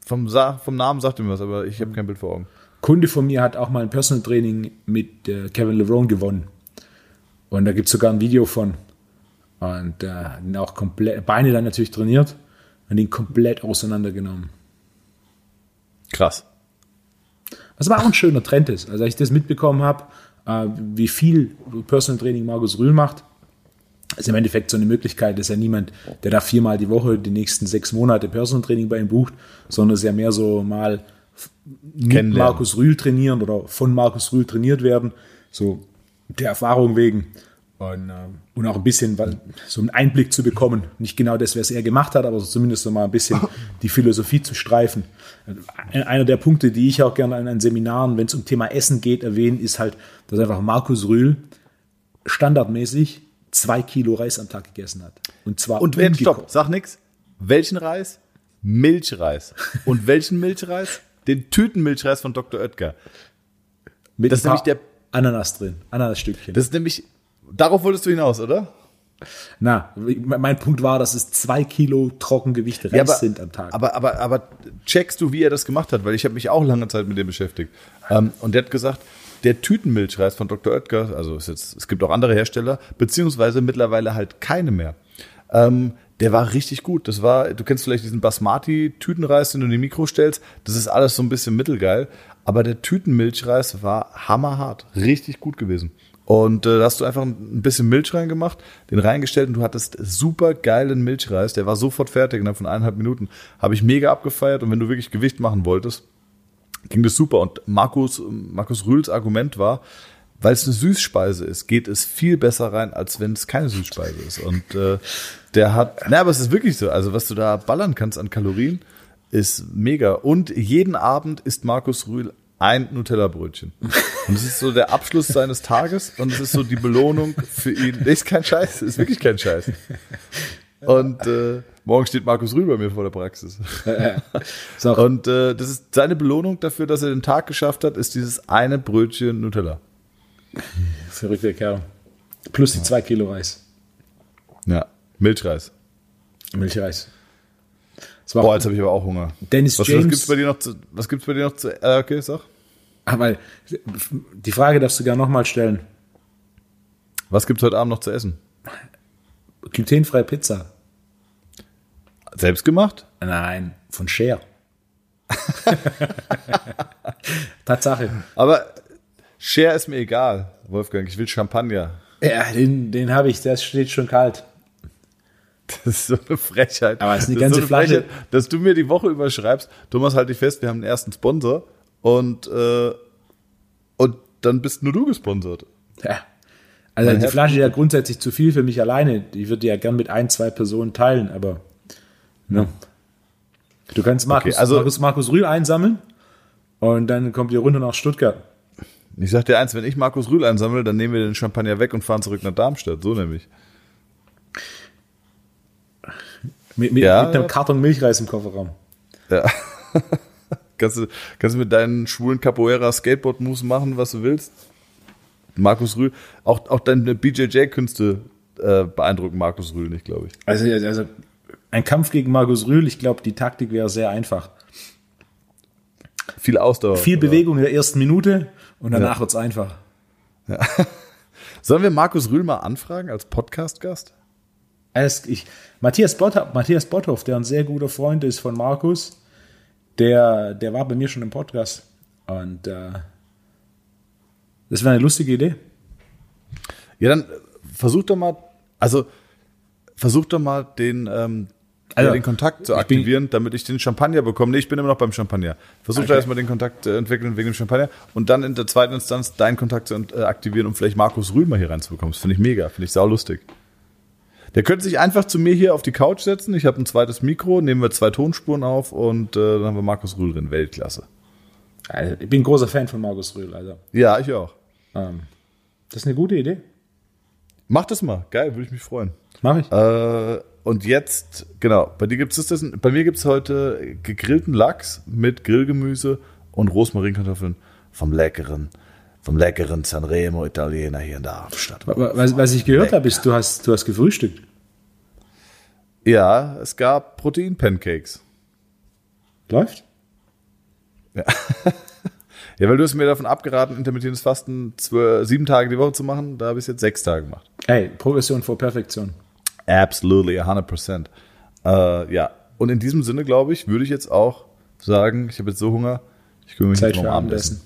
vom, Sa vom Namen sagt ihm was, aber ich habe kein Bild vor Augen. Kunde von mir hat auch mal ein Personal Training mit äh, Kevin Lerone gewonnen. Und da gibt es sogar ein Video von. Und äh, auch komplett, Beine dann natürlich trainiert und ihn komplett auseinandergenommen. Krass. Was aber auch ein schöner Trend ist. Also als ich das mitbekommen habe, wie viel Personal Training Markus Rühl macht, ist im Endeffekt so eine Möglichkeit, dass ja niemand, der da viermal die Woche die nächsten sechs Monate Personal Training bei ihm bucht, sondern es ist ja mehr so mal mit. Markus Rühl trainieren oder von Markus Rühl trainiert werden, so der Erfahrung wegen. Und, äh, und auch ein bisschen so einen Einblick zu bekommen. Nicht genau das, was er gemacht hat, aber zumindest so mal ein bisschen die Philosophie zu streifen. Ein- Einer der Punkte, die ich auch gerne an Seminaren, wenn es um Thema Essen geht, erwähne, ist halt, dass einfach Markus Rühl standardmäßig zwei Kilo Reis am Tag gegessen hat. Und zwar Und wenn, ungekocht. stopp, sag nix. Welchen Reis? Milchreis. Und welchen Milchreis? Den Tütenmilchreis von Dr. Oetker. Mit das ist nämlich der- Ananas drin, Ananasstückchen. Das ist nämlich, darauf wolltest du hinaus, oder? Na, mein Punkt war, dass es zwei Kilo Trockengewicht Reis sind am Tag. Aber, aber, aber checkst du, wie er das gemacht hat? Weil ich habe mich auch lange Zeit mit dem beschäftigt. Ähm, und der hat gesagt, der Tütenmilchreis von Dr. Oetker, also ist jetzt, es gibt auch andere Hersteller, beziehungsweise mittlerweile halt keine mehr. Ähm, der war richtig gut. Das war, du kennst vielleicht diesen Basmati-Tütenreis, den du in die Mikro stellst. Das ist alles so ein bisschen mittelgeil. Aber der Tütenmilchreis war hammerhart. Richtig gut gewesen. Und äh, da hast du einfach ein bisschen Milch reingemacht, den reingestellt und du hattest super geilen Milchreis. Der war sofort fertig innerhalb von eineinhalb Minuten. Habe ich mega abgefeiert. Und wenn du wirklich Gewicht machen wolltest, ging das super. Und Markus, Markus Rühls Argument war, weil es eine Süßspeise ist, geht es viel besser rein, als wenn es keine Süßspeise ist. Und äh, der hat, na, aber es ist wirklich so. Also was du da ballern kannst an Kalorien, ist mega. Und jeden Abend isst Markus Rühl ein Nutella-Brötchen. Und es ist so der Abschluss seines Tages und es ist so die Belohnung für ihn. Nee, ist kein Scheiß, ist wirklich kein Scheiß. Und äh, morgen steht Markus Rühl bei mir vor der Praxis. Auch- Und äh, das ist seine Belohnung dafür, dass er den Tag geschafft hat, ist dieses eine Brötchen Nutella. Verrückter Kerl. Plus die zwei Kilo Reis. Ja, Milchreis. Milchreis. Boah, jetzt habe ich aber auch Hunger. Dennis was, James. was gibt's bei dir noch zu, was gibt's bei dir noch zu, äh, okay, sag. Aber die Frage darfst du gerne nochmal stellen. Was gibt's heute Abend noch zu essen? Glutenfreie Pizza. Selbst gemacht? Nein, von Share. Tatsache. Aber Share ist mir egal, Wolfgang. Ich will Champagner. Ja, den, den habe ich, der steht schon kalt. Das ist so eine Frechheit. Aber es ist eine Das ganze so Flasche. dass du mir die Woche überschreibst, Thomas, halt dich fest, wir haben einen ersten Sponsor und, äh, und dann bist nur du gesponsert. Ja. Also die Flasche ist ja grundsätzlich zu viel für mich alleine. Die würde ja gern mit ein, zwei Personen teilen, aber ne. Du kannst Markus, Okay, also- Markus, Markus Rühl einsammeln und dann kommt ihr runter nach Stuttgart. Ich sag dir eins, wenn ich Markus Rühl einsammle, dann nehmen wir den Champagner weg und fahren zurück nach Darmstadt. So nämlich. Mit, mit, Ja, mit einem. Karton Milchreis im Kofferraum. Ja. kannst, du, kannst du mit deinen schwulen Capoeira Skateboard Moves machen, was du willst? Markus Rühl, auch, auch deine BJJ-Künste äh, beeindrucken Markus Rühl nicht, glaube ich. Also, also ein Kampf gegen Markus Rühl, ich glaube, die Taktik wäre sehr einfach. Viel Ausdauer. Viel Bewegung in der ersten Minute und danach ja. wird's einfach. Ja. Sollen wir Markus Rühl mal anfragen als Podcast-Gast? Matthias, Botthoff, Matthias Botthoff, der ein sehr guter Freund ist von Markus, der, der war bei mir schon im Podcast. Und äh, das wäre eine lustige Idee. Ja, dann versuch doch mal, also versuch doch mal den, ähm, also, den Kontakt zu aktivieren, damit ich den Champagner bekomme. Nee, ich bin immer noch beim Champagner. Versuch okay. erstmal den Kontakt äh, entwickeln wegen dem Champagner und dann in der zweiten Instanz deinen Kontakt zu äh, aktivieren, um vielleicht Markus Rühl mal hier reinzubekommen. Das finde ich mega, finde ich saulustig. Der könnte sich einfach zu mir hier auf die Couch setzen. Ich habe ein zweites Mikro, nehmen wir zwei Tonspuren auf und äh, dann haben wir Markus Rühl drin. Weltklasse. Also, ich bin ein großer Fan von Markus Rühl, also. Ja, ich auch. Ähm, das ist eine gute Idee. Mach das mal. Geil, würde ich mich freuen. Mach ich. Äh, und jetzt, genau, bei dir gibt es das, bei mir gibt es heute gegrillten Lachs mit Grillgemüse und Rosmarinkartoffeln vom leckeren, vom leckeren Sanremo Italiener hier in der Hauptstadt. Was, was ich gehört habe, ist, du hast, du hast gefrühstückt. Ja, es gab Protein-Pancakes. Läuft? Ja. ja, weil du hast mir davon abgeraten, intermittierendes Fasten zwölf, sieben Tage die Woche zu machen. Da habe ich es jetzt sechs Tage gemacht. Ey, Progression vor Perfektion. Absolutely, 100%. Äh, ja, und in diesem Sinne, glaube ich, würde ich jetzt auch sagen, ich habe jetzt so Hunger, ich kümmere mich Zeit jetzt um Abendessen.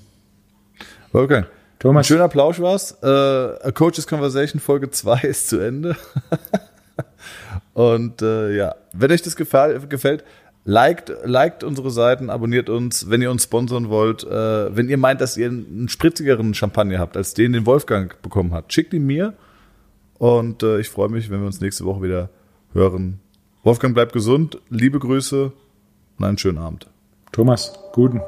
Okay. Thomas. Ein schöner Plausch war's. Äh, A Coach's Conversation Folge 2 ist zu Ende. und äh, ja, wenn euch das gefällt, gefällt liked, liked unsere Seiten, abonniert uns, wenn ihr uns sponsern wollt. Äh, wenn ihr meint, dass ihr einen spritzigeren Champagner habt, als den, den Wolfgang bekommen hat, schickt ihn mir. Und äh, ich freue mich, wenn wir uns nächste Woche wieder hören. Wolfgang, bleibt gesund, liebe Grüße und einen schönen Abend. Thomas, guten.